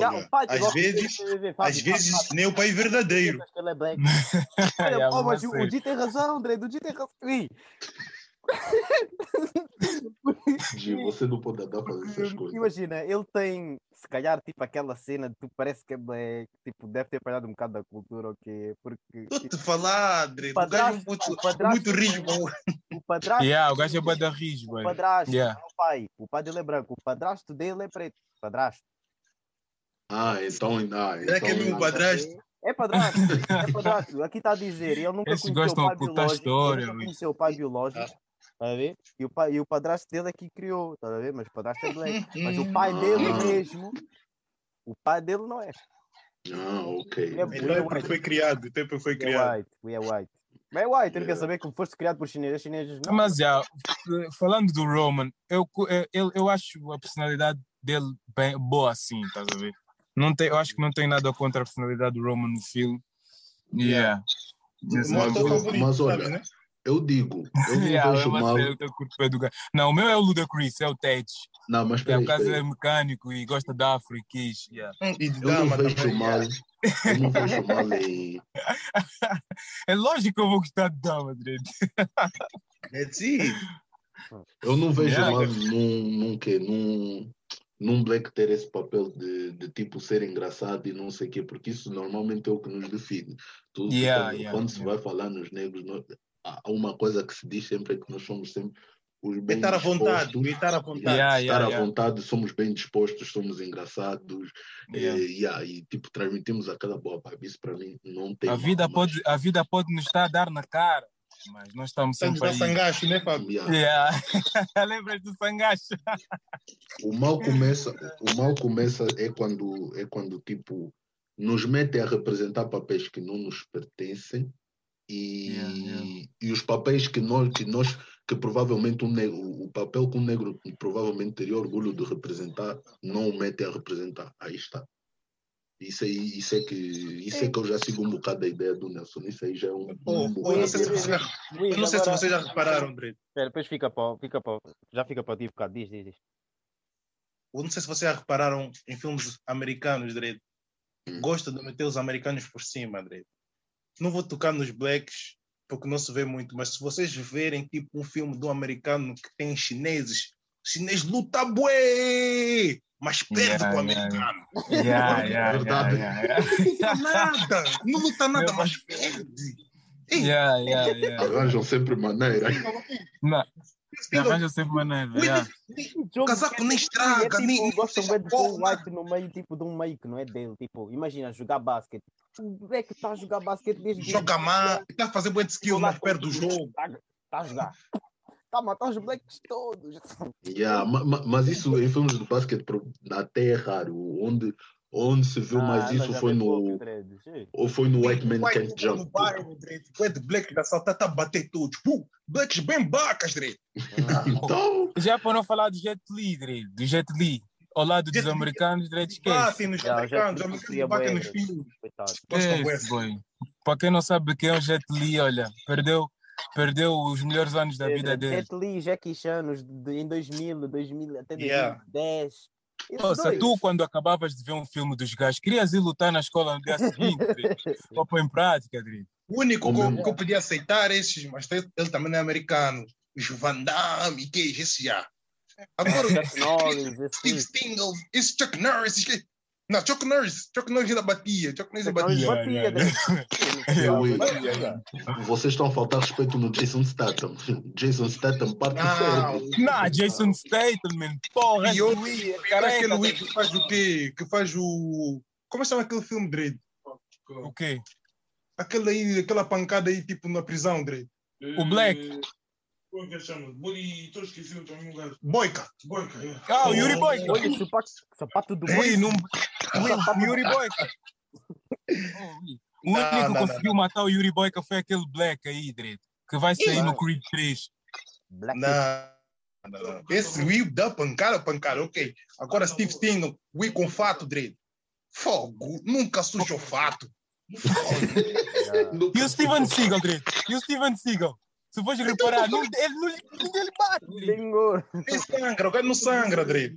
Já, Olha, o pai às vezes, Fábio, às vezes nem o pai verdadeiro. é Olha, oh, mas mas o, o. Di tem razão, André, o Di tem razão. Você não pode andar a fazer essas coisas. Imagina, ele tem, se calhar, tipo aquela cena de tu parece que é black, tipo, deve ter apanhado um bocado da cultura, ok? Porque Estou te falar, Drake. O gajo é muito, padrasto- muito rijo. o padrasto, Yeah, o gajo é bué da rijo, o boy. padrasto, Yeah. é o pai, o pai dele é branco, o padrasto dele é preto, padrasto. Ah, então, ah, Será que é então- meu padrasto? É padrasto, é padrasto. Aqui está a dizer, ele nunca Esses conheceu o gostam pai de contar biológico, história, ele nunca conheceu o pai biológico, Tá a ver? E o, pai, e o padrasto dele é que criou, tá a ver? Mas o padrasto é black. Mas o pai dele mesmo, o pai dele não é. Ah, ok. Ele é, Então é porque foi criado, é porque foi we é criado. white, we é white. Mas é white, ele quer Yeah. saber que foste criado por chineses, chineses não. Mas já, falando do Roman, eu, eu, eu acho a personalidade dele bem boa assim, estás a ver? Não tem, eu acho que não tem nada contra a personalidade do Roman no filme. Yeah. O meu Mas favorito, mas olha, né? Eu digo, eu não Yeah, vejo eu mal. sei, eu. Não, o meu é o Ludacris, é o Ted. Não, mas É, peraí, por causa peraí. ele é mecânico e gosta da África. e quis, Yeah. Hum, E de Eu não dama vejo também. mal. Eu não vejo mal em. É lógico que eu vou gostar de Dama, Dredd. That's it. Eu não vejo Yeah. mal num, num, quê? num, num Black ter esse papel de, de tipo ser engraçado e não sei o quê, porque isso normalmente é o que nos define. Tu, tu Yeah, quando, yeah, quando se yeah. vai falar nos negros, nós- há uma coisa que se diz sempre é que nós somos sempre os bem Estar à vontade, dispostos. estar à vontade. Yeah, Estar yeah, à yeah. vontade, somos bem dispostos, somos engraçados Yeah. eh, yeah, e tipo transmitimos aquela boa vibe. Isso para mim não tem A mal, vida, mas- pode, a vida pode nos estar a dar na cara, mas nós estamos Estamos aí. sangacho, né, Fábio? Yeah. Yeah. Lembras do sangacho? O mal começa, o mal começa é quando é quando tipo nos metem a representar papéis que não nos pertencem e, Yeah, yeah. e os papéis que nós que nós que provavelmente um negro, o papel que um negro provavelmente teria orgulho de representar não o metem a representar. Aí está. Isso aí, isso é que isso é que eu já sigo um bocado da ideia do Nelson. Isso aí já é um, Oh, um oh, bocado. não sei se vocês já, Luís, eu não sei se vocês já repararam, André. Espera, depois fica para, fica para, já fica para ti um bocado. Diz, diz, diz. Eu não sei se vocês já repararam em filmes americanos, Dredd. Hum. Gosta de meter os americanos por cima, Dredd. Não vou tocar nos blacks, porque não se vê muito, mas se vocês verem tipo um filme do americano que tem chineses, o chinês luta bué, mas perde Yeah, pro yeah, americano. Yeah, yeah, Verdade. yeah, yeah, Não luta nada, não luta nada, Meu, mas perde. Ei, yeah, yeah, yeah. Arranjam sempre maneira. Não, Sim, arranja sempre maneira. Yeah. O casaco nem estraga, é, tipo, nem- nem gostam de o porra. white no meio, tipo, de um meio que não é dele. Tipo, imagina, jogar basquete. O é que está a jogar basquete desde que- joga mal, está a fazer bué de skill, mas perde o jogo. Está tá a jogar. Está a matar os blacks todos. Yeah, ma- ma- mas isso em filmes de basquete até é raro. Onde, onde se viu mais Ah, isso já foi no. Ou foi no White Man Can't Jump. no bairro, black da saltar, tá a bater todos. Uh, blacks bem bacas, Dredd. Então, Já para não falar do Jet Li, Dredd, do Jet Li, ao lado dos americanos, Dredd, esquece. Batem nos Já, o Jet americanos, os batem nos filhos. Esquece, boy. Para quem não sabe quem é o Jet Li, olha, perdeu, perdeu os melhores anos da vida dele. Jet Li, Jackie Chan, nos em 2000, 2000 até Yeah. 2010. Esses Nossa, dois. tu quando acabavas de ver um filme dos gajos, querias ir lutar na escola no dia seguinte. Ou pôr em prática, Dredd. O único que que eu podia aceitar é esses, mas ele também não é americano. Os Van Damme, que esse já. Agora, Chuck Norris, Steve Stingle, esse Chuck Norris, Não, Chuck Norris, Chuck Norris ainda batia, Chuck Norris Norris batia. Yeah, yeah, vocês estão a faltar respeito no Jason Statham. Jason Statham parte Não, sério. Não, Jason Statham, man. Porra, E eu- Lee, Cara, careca. aquele Wii que faz o quê? Que faz o. Como chama aquele filme, Dredd? O quê? Aquela aí, aquela pancada aí, tipo, na prisão, Dredd. O Black. Como é que ele chama? Boli, estou esquecido também um gajo. Boica. Boica, é. Ah, o Yuri Boyka. Olha o sapato, sapato do Ei, boi. não... O Yuri Boyka. O Não, único que não, não, conseguiu matar o Yuri Boyka foi aquele Black aí, Dredd. Que vai sair no Creed 3. Black Não. não, não. Esse Wii dá pancada, pancada, ok. Agora Steve Stingle, Wii com fato, Dredd. Fogo, nunca suja o fato. E o Steven Seagal, Dredd. E o Steven Seagal. Se fores reparar, não, ele, não, ele bate. Nem sangra, o cara não sangra, Dredd.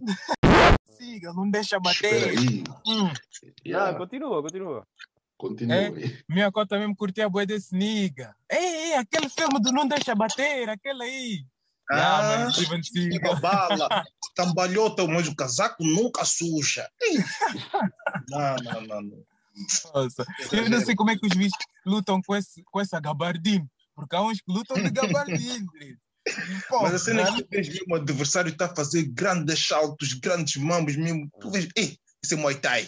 Seagal, não deixa bater. aí. Hum. Yeah, Ah, continua, continua. continue. Minha cota mesmo curtia a boia desse nigga. Ei, ei, aquele filme do Não Deixa Bater, aquele aí. Ah, Ah, bala, cambalhota, mas o casaco nunca suja. Não, não, não. não. Nossa, eu não sei como é que os bichos lutam com, esse, com essa gabardine. Porque há uns que lutam de gabardine, Dredd. Pô, Mas a cena é que tu vês mesmo o adversário está a fazer grandes saltos, grandes mambos mesmo. Tu vês, ei, esse é Muay Thai.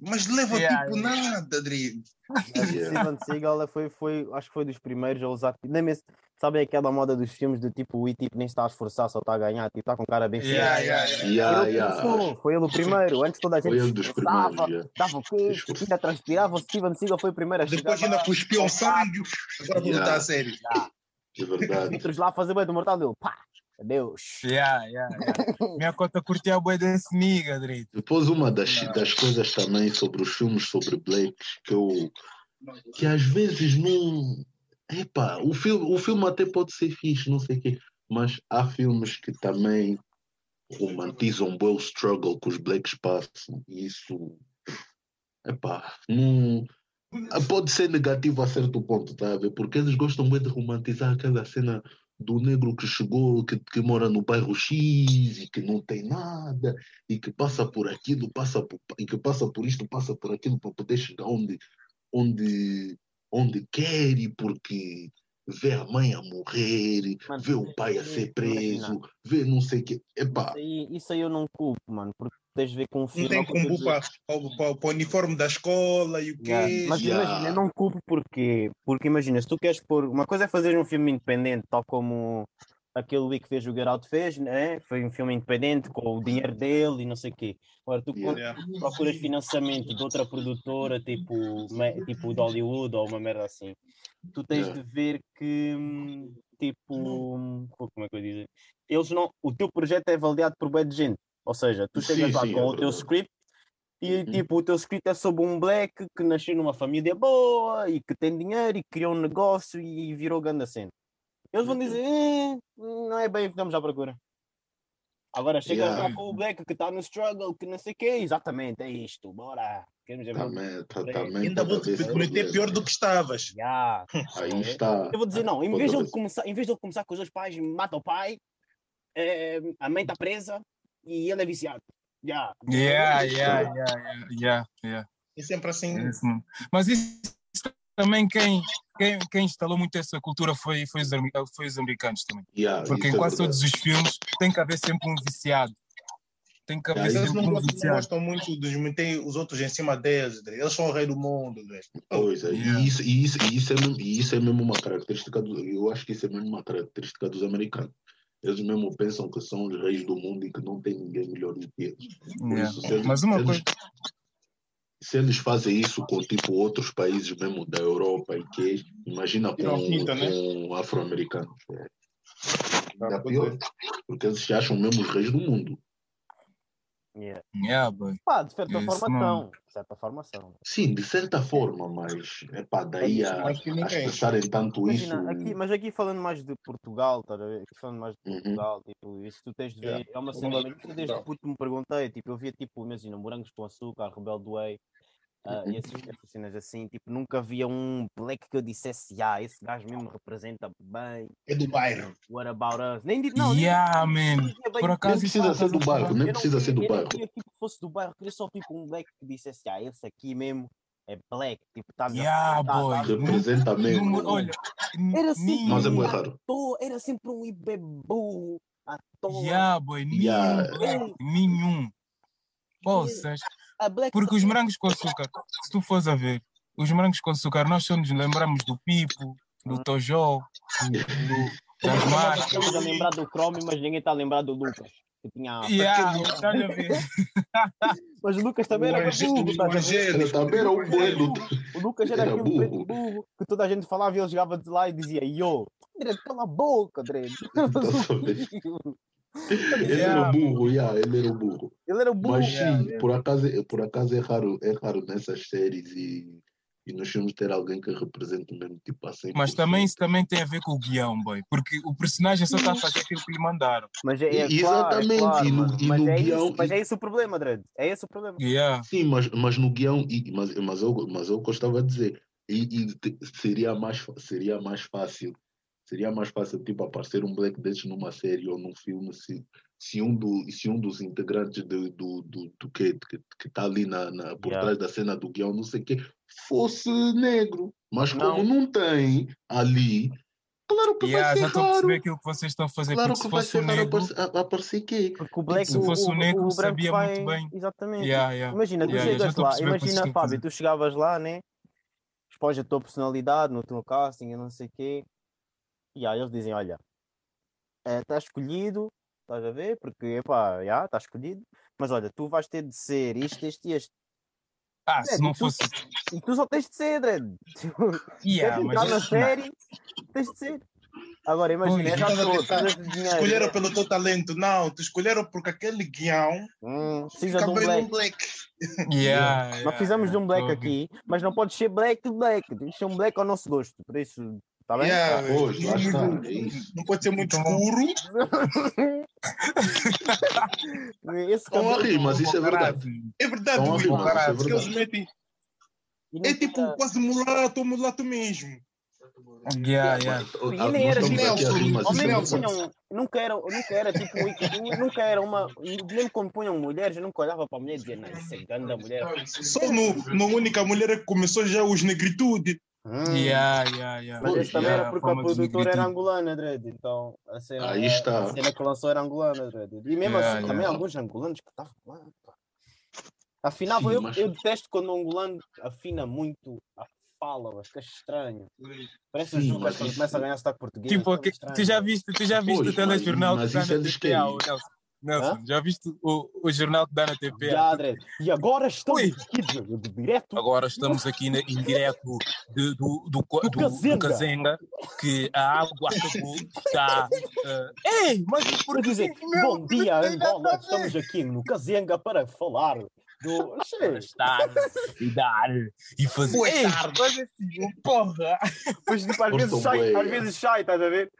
Mas leva Yeah, tipo yeah. nada, Yeah. Steven Seagal foi, foi, acho que foi dos primeiros a usar. Nem mesmo, Sabe aquela moda dos filmes do tipo o E tipo nem está a esforçar, só está a ganhar, tipo está com cara bem Yeah, feia. yeah, yeah. Yeah, Foi ele que yeah. começou, foi ele o primeiro, antes toda a gente yeah. dava o quê, Esforço. ainda transpirava, o Steven Seagal foi o primeiro a chegar Depois ainda cuspiu o sangue. Agora vou lutar a sério. É verdade. outros lá a fazer bem do mortal dele, pá, adeus. Yeah, yeah, yeah. Minha conta curtia a boia desse nigga, direito. Depois uma das, das coisas também sobre os filmes sobre Blacks que eu que às vezes não Epá, o filme, o filme até pode ser fixe, não sei o quê, mas há filmes que também romantizam bem o struggle que os blacks passam e isso epá, não pode ser negativo a certo ponto, tá a ver? Porque eles gostam bem de romantizar aquela cena do negro que chegou, que, que mora no bairro X e que não tem nada e que passa por aquilo, passa por, e que passa por isto, passa por aquilo para poder chegar onde, onde, onde quer e porque vê a mãe a morrer, Mano, vê o pai a ser preso, vê não sei o quê. Epá, Isso aí, isso aí eu não culpo, mano, porque tens de ver com Não filme. tem o eu tô combo dizendo. para, para, para o uniforme da escola e o quê? Yeah. Mas Yeah. imagina, eu não culpo porque, porque imagina, se tu queres pôr. Uma coisa é fazer um filme independente, tal como aquele Lee que fez o Get Out fez, né? Foi um filme independente com o dinheiro dele e não sei o quê. Agora, tu quando Yeah. procuras financiamento de outra produtora, tipo, tipo de Hollywood ou uma merda assim, tu tens Yeah. de ver que, tipo, como é que eu ia dizer? Eles não, o teu projeto é avaliado por bué de gente. Ou seja, tu Sim, chegas lá sim, com é o teu script e Uhum. tipo, o teu script é sobre um black que nasceu numa família boa e que tem dinheiro e criou um negócio e virou grande cena. Eles vão Uhum. dizer, eh, não é bem o que estamos à procura. Agora chegas Yeah. lá com o black que está no struggle, que não sei o quê, exatamente, é isto, bora. Queremos ver também, tá, também Ainda vou pode te prometer problema. pior do que estavas. Yeah. Aí está. Eu vou dizer, não, em vez, de ele começar, em vez de ele começar com os dois pais, mata o pai, eh, a mãe está presa e ele é viciado. Yeah. Yeah, yeah, yeah, yeah, yeah. É sempre assim. É isso. Mas isso também quem, quem, quem instalou muito essa cultura foi, foi, os, foi os americanos também. Yeah, Porque em é quase verdade. todos os filmes tem que haver sempre um viciado. Tem que haver Yeah, Eles sempre não um gostam, não viciado. gostam muito de meter os outros em cima deles. né? Eles são o rei do mundo. né? Pois é, Yeah. e, isso, e, isso, e, isso é mesmo, e isso é mesmo uma característica do, eu acho que isso é mesmo uma característica dos americanos. Eles mesmo pensam que são os reis do mundo e que não tem ninguém melhor do que eles. Isso, eles, Mas uma se coisa. Se eles fazem isso com tipo outros países mesmo da Europa e que imagina com, pinta, né? com afro-americanos. É. Tá, Ainda pois pior, porque eles se acham mesmo os reis do mundo. Yeah. Yeah, boy. Pá, de certa Isso formação. De certa formação. Sim, de certa forma, mas é pá, daí a, a expressarem tanto isso. Imagina, aqui, mas aqui falando mais de Portugal, ver? Aqui falando mais de Uhum. Portugal, tipo, isso tu tens de ver, Yeah. é uma cena, isso desde que puto me perguntei, tipo, eu via tipo, imagina, morangos com açúcar, Rebelde Way, Uhum. e essas, essas cenas assim, tipo, nunca havia um black que eu dissesse, ah, esse gajo mesmo representa bem, É do bairro. what about us? Nem digo, não, nem Yeah, man. dizia bem, Por acaso Nem isso precisa ser do bairro, nem eu precisa ser do eu bairro. queria que fosse do bairro, eu queria só tipo um black que dissesse, ah, esse aqui mesmo é black, tipo, está me Yeah, boy. Representa mesmo. Número- olha, Era assim, nenhum- Mas é raro. toa, era sempre um IB burro, à toa. Yeah, boy. Nenhum Yeah. black. Nenhum. Poças. A black Porque os morangos com açúcar, se tu fores a ver, os morangos com açúcar, nós só nos lembramos do Pipo, do Tojó, do- das marcas. Estamos a lembrar do Chrome, mas ninguém está a lembrar do Lucas. Que tinha... Yeah, estás a ver? Mas o Lucas também era burro. Ele também era um bueno. O Lucas era, Era aquele preto burro. burro que toda a gente falava e ele chegava de lá e dizia Yo, Dredd, cala a boca, Dredd. Ele era Yeah. o burro, yeah, ele era o burro. Ele era burro. Mas Yeah. sim, por acaso, é- por acaso é raro, é raro nessas séries e, e nos filmes ter alguém que represente mesmo tipo assim. Mas também isso também tem a ver com o guião, boy. Porque o personagem só está a fazer aquilo que lhe mandaram. Mas é, é claro, é exatamente, claro, e no- e mas, no é guião- isso, mas é esse o problema, Dredd. É esse o problema. Yeah. Sim, mas, mas no guião, e, mas, mas, eu, mas eu gostava de dizer, e, e seria, mais, seria mais fácil, seria mais fácil tipo aparecer um black desses numa série ou num filme se, se, um, do, se um dos integrantes do, do, do, do que que que está ali na, na, por Yeah. trás da cena do guião, não sei o quê, fosse negro. Mas Não. como não tem ali, claro que Yeah, vai já ser estou a raro. perceber aquilo que vocês estão a fazer. Claro porque que se vai ser o raro negro. aparecer, a- aparecer quê? Porque o black, Se fosse o negro, branco sabia vai... muito bem. Exatamente. Yeah, yeah. Imagina, tu já chegas lá, o imagina, Fábio, tu chegavas lá, né? Expões a tua personalidade no teu casting, eu não sei o quê. E aí eles dizem, olha, está escolhido, estás a ver? Porque, epá, já, está escolhido. Mas olha, tu vais ter de ser isto, este e este. Ah, se Dredd, não tu- fosse. E tu só tens de ser, Dredd. Tipo, Yeah, queres entrar na série, tens de ser. Agora, imagina, é. Escolheram pelo teu talento. Não, te escolheram porque aquele guião Hum, precisa de um black. black. Yeah, Nós yeah, precisamos de um yeah, black aqui, mas não pode ser black black. Tem que ser um black ao nosso gosto. Por isso, está bem? Yeah, Pois, lá não, está, é não pode ser muito Então- escuro. Esse Estão a rir, mas isso é verdade. É verdade, Estão a rir, mas isso é verdade. eles metem. É tipo quase mulato, mulato mesmo. Yeah, yeah. E Ah, nem era tipo- isso é nunca era, nunca era tipo, nunca era uma, mesmo quando punham mulheres, eu nunca olhava para a mulher e dizia, não, isso é grande mulher. Só no, no única mulher que começou já os negritude. Hum. Yeah, yeah, yeah. Mas esse também yeah, era porque a de produtora era angolana, Dredd. Então a cena, Aí a- está. a cena que lançou era angolana, Dredd. E mesmo Yeah, assim, também alguns angolanos que estavam lá. pá. Afinava, Sim, eu, mas- eu detesto quando o angolano afina muito a fala, mas que é estranho. Parece Sim, o Jucas mas quando isso- começa a ganhar sotaque português. Tipo, é estranho. tu já viste, tu já viste Pois, o telejornal mas- que dá mas na isso Nelson? Nelson, já viste o, o jornal que dá na TPA? Já, Dredd. E agora estamos Ui. aqui de, de direto. Agora estamos aqui na, em direto de- do, do, Do do, Kazenga, que a água acabou, está... eh, Ei, mas Para por dizer, bom dia, Angola. Estamos aqui no Cazenga para falar do. para estar e dar e fazer... Boa Ei, tarde. mas assim, porra! Depois, tipo, às vezes sai, às vezes sai, estás a ver?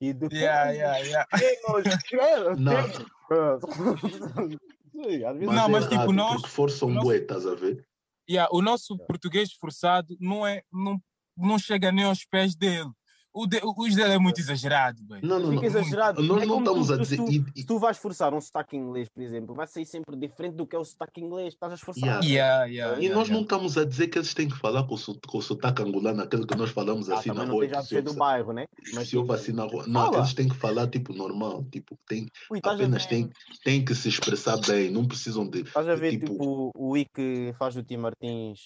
E depois. Yeah, yeah, yeah. temos- Não. Sim, às vezes Mas Não, é mas, tipo, errado, nós- forçam bué, estás a ver? Yeah, o nosso português forçado não, é, não, não chega nem aos pés dele. O de, os dele é muito exagerado, bem. Não, não, Fica não. exagerado. Nós É não estamos tu- a se dizer. tu- e- e- tu vais forçar um sotaque inglês, por exemplo, vai sair sempre diferente do que é o sotaque inglês. Estás a esforçar. Yeah. Yeah, yeah, E yeah, nós não estamos a dizer que eles têm que falar com com o sotaque angolano, aquele que nós falamos Ah, assim na não rua. se ser do bairro, né? Mas se ouve assim na rua. Não, Fala. eles têm que falar tipo normal, tipo, tem, Ui, apenas têm, têm que se expressar bem, não precisam de. Estás a ver, tipo, tipo, o que faz o Tim Martins,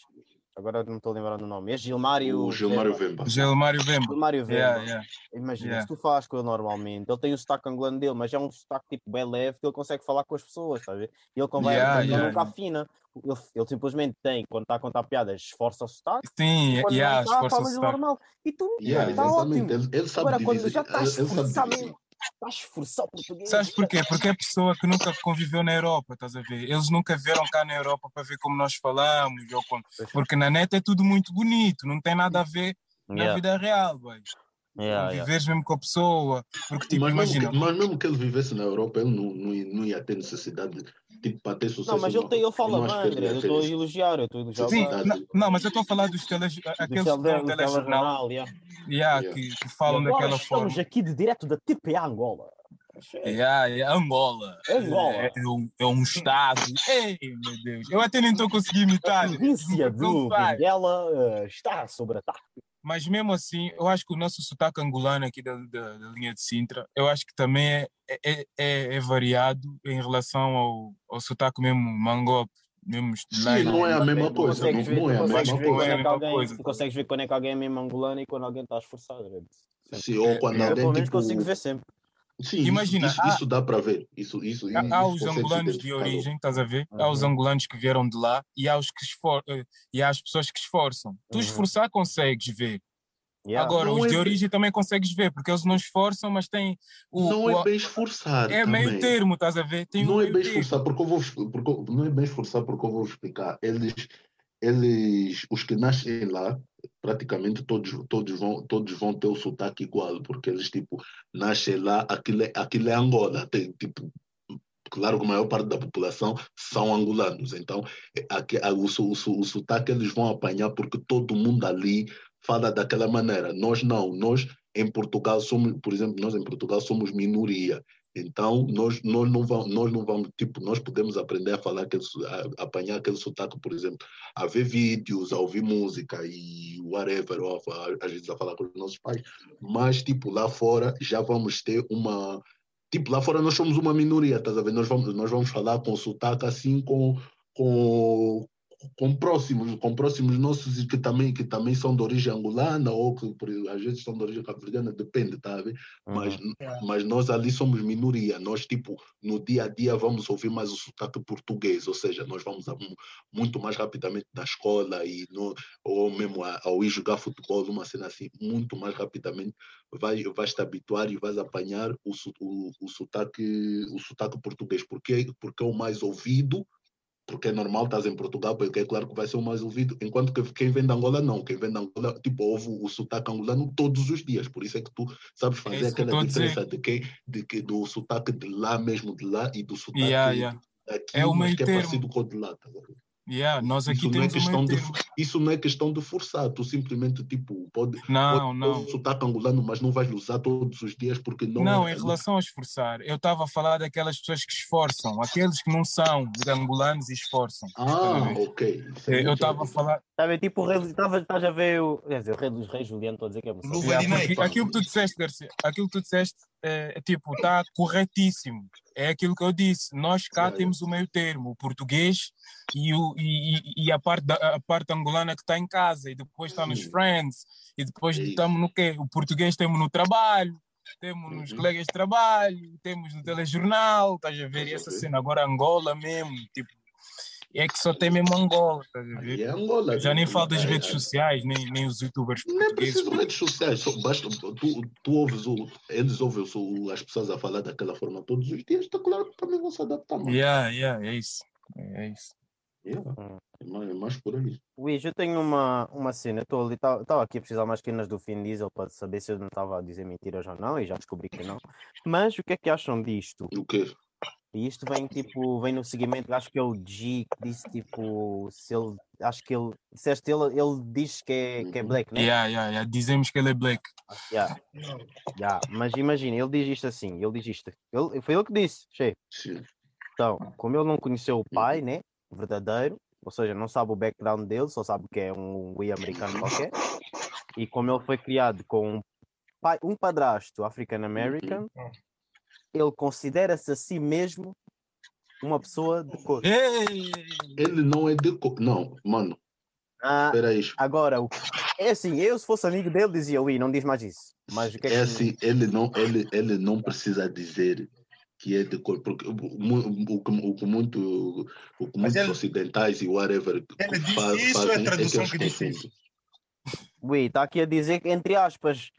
agora não estou a lembrar do nome, é Gilmário. o Gilmário Vemba. Gilmário Vemba. Gilmário Vemba. Yeah, yeah. Imagina, Yeah. se tu falas com ele normalmente, ele tem o sotaque angolano dele, mas é um sotaque tipo bem leve que ele consegue falar com as pessoas, estás a ver? E ele, conversa, Yeah, ele yeah, nunca yeah. afina. Ele, ele simplesmente tem, quando está a contar piadas, esforça o sotaque, Sim, quando yeah, está, esforça o sotaque. normal. E tu, Yeah, está exatamente. ótimo. Ele, ele sabe Agora, quando dividir. já estás ele, estás a esforçar o português. Sabes porquê? Porque é pessoa que nunca conviveu na Europa, estás a ver? Eles nunca vieram cá na Europa para ver como nós falamos, ou como... porque na net é tudo muito bonito, não tem nada a ver na Yeah, vida real, boy. Yeah, yeah. Viveres mesmo com a pessoa, porque tipo, Mas mesmo, imagina, que, mas mesmo que ele vivesse na Europa, ele não, não, ia- não ia ter necessidade de, tipo, para ter sucesso. Não, mas ele, tem, ele fala não acho que bem, André. Eu estou a elogiar, eu estou a elogiar. Sim, não, não, mas eu estou a falar dos tele, Do aqueles tele- do telejornal telejornal, yeah. yeah, Yeah. Que, que falam agora daquela estamos forma. aqui de direto da TPA Angola. Yeah, yeah, Angola. Angola. É, é um, é um estado. Ei, meu Deus. Eu até nem estou conseguindo imitar. A província do. Benguela eh, está sob ataque. Mas mesmo assim, eu acho que o nosso sotaque angolano aqui da, da, da linha de Sintra, eu acho que também é, é, é, é variado em relação ao, ao sotaque mesmo mangope, mesmo Sim, não é a mesma Tu coisa. Não, ver- não é a tu consegues mesma ver coisa. é Não é que a mesma alguém- coisa. Tu consegues ver quando é que alguém é mesmo angolano e quando alguém está esforçado. Dredd. Sim, ou quando É, Eu, alguém pelo menos, tipo. consigo ver sempre. Sim, Imagina, isso, há- isso, dá para ver. Isso, isso, Há, há isso os consegue-se angolanos de origem, estás a ver? Há os Uhum. angolanos que vieram de lá e há, os que esfor eh, e há as pessoas que esforçam. Tu Uhum. esforçar consegues ver. Yeah. Agora, Não os é de bem- origem também consegues ver, porque eles não esforçam, mas têm o. Não o- é bem esforçar. é meio também. termo, estás a ver? Tem um Não é meio bem termo. esforçar, porque eu vou porque não é bem esforçar porque eu vou explicar. Eles, eles, os que nascem lá, praticamente todos, todos vão, todos vão ter o sotaque igual, porque eles tipo nascem lá, aquilo é, aquilo é Angola, tem tipo Claro que a maior parte da população são angolanos, então é, aqui, a- o, o, so- o sotaque eles vão apanhar porque todo mundo ali fala daquela maneira. Nós não, nós em Portugal somos, por exemplo, nós em Portugal somos minoria. Então, nós, nós, não vamos, nós não vamos, tipo, nós podemos aprender a falar, aquele, a, apanhar aquele sotaque, por exemplo, a ver vídeos, a ouvir música e whatever, ou a, às vezes a falar com os nossos pais. Mas, tipo, lá fora já vamos ter uma. Tipo, lá fora nós somos uma minoria, estás a ver? Nós vamos, nós vamos falar com sotaque assim, com, com, com próximos, com próximos nossos e que também, que também são de origem angolana ou que por, às vezes são de origem cabo-verdiana, depende, tá a ver? Mas, Uhum. mas nós ali somos minoria. Nós, tipo, no dia a dia vamos ouvir mais o sotaque português, ou seja, nós vamos a mu- muito mais rapidamente na escola e no, ou mesmo a- ao ir jogar futebol, uma cena assim, muito mais rapidamente vai, vais te habituar e vais apanhar o, o, o, sotaque, o sotaque português, porque, porque é o mais ouvido porque é normal, estás em Portugal, porque é claro que vai ser o mais ouvido, enquanto que quem vem de Angola não, quem vem de Angola, tipo, ouve o sotaque angolano todos os dias, por isso é que tu sabes fazer isso que eu aquela diferença de quem, de que, do sotaque de lá mesmo, de lá, e do sotaque Yeah, yeah. aqui, É o mas meio que é termo. parecido com o de lá, tá? Yeah, nós aqui Isso não, é questão de, isso não é questão de forçar, tu simplesmente, tipo, pode, Não, pode não. sotaque angolano, mas não vais usar todos os dias, porque não, Não, é em relação a esforçar, eu estava a falar daquelas pessoas que esforçam, aqueles que não são angolanos e esforçam. Ah, ok. É Eu estava a falar, Tá a ver, tipo, o rei, tava, estás a ver o. Quer dizer, o rei dos reis, Juliano, estou a dizer que é você. Yeah, aquilo que tu disseste, Garcia, aquilo que tu disseste é, é tipo, está corretíssimo. É aquilo que eu disse. Nós cá temos o meio termo, o português e, o, e, e- a, parte da, a parte angolana que está em casa, e depois está nos friends, e depois estamos no quê? O português temos no trabalho, temos nos Uhum. colegas de trabalho, temos no telejornal, estás a ver? E essa cena, agora Angola mesmo, tipo, é que só tem mesmo Angola, estás a Ali ver? é Angola. Já nem né? falo das É- redes é- sociais, nem, nem os youtubers Nem portugueses. preciso de redes sociais, só basta, tu, tu ouves o, eles ouvem o- as pessoas a falar daquela forma todos os dias, está claro que também vão se adaptar, mano. Yeah, yeah, é isso. É isso. Yeah, Hum. É, mais, é mais por aí. Luís, eu tenho uma, uma cena. Estou ali, estava aqui a precisar mais cenas do Vin Diesel para saber se eu não estava a dizer mentiras ou não, e já descobri que não. Mas o que é que acham disto? O quê? E isto vem tipo, vem no seguimento, acho que é o G que disse tipo, se ele, acho que ele, disseste ele, ele diz que é, que é Uhum. black, né? Yeah, yeah, yeah. Dizemos que ele é black. Yeah, yeah. Mas imagina, ele diz isto assim, ele diz isto. Ele, foi ele que disse, cheio. Sim. Então, como ele não conheceu o pai, né? Verdadeiro, ou seja, não sabe o background dele, só sabe que é um Wii americano qualquer. E como ele foi criado com um, pai, um padrasto african-american, ele considera-se a si mesmo uma pessoa de cor. Ele não é de. co- Não, mano, Ah, espera aí. agora, o- é assim, eu se fosse amigo dele dizia, Wii, não diz mais isso. Mas o que é que... É assim, ele não, ele, ele não precisa dizer que é de cor, porque o, o, o, que- o que muito, o que muitos ele- ocidentais e whatever Ele disse faz- isso, é a fazem tradução eles que disse confundem. isso. Ui, está aqui a dizer que, entre aspas,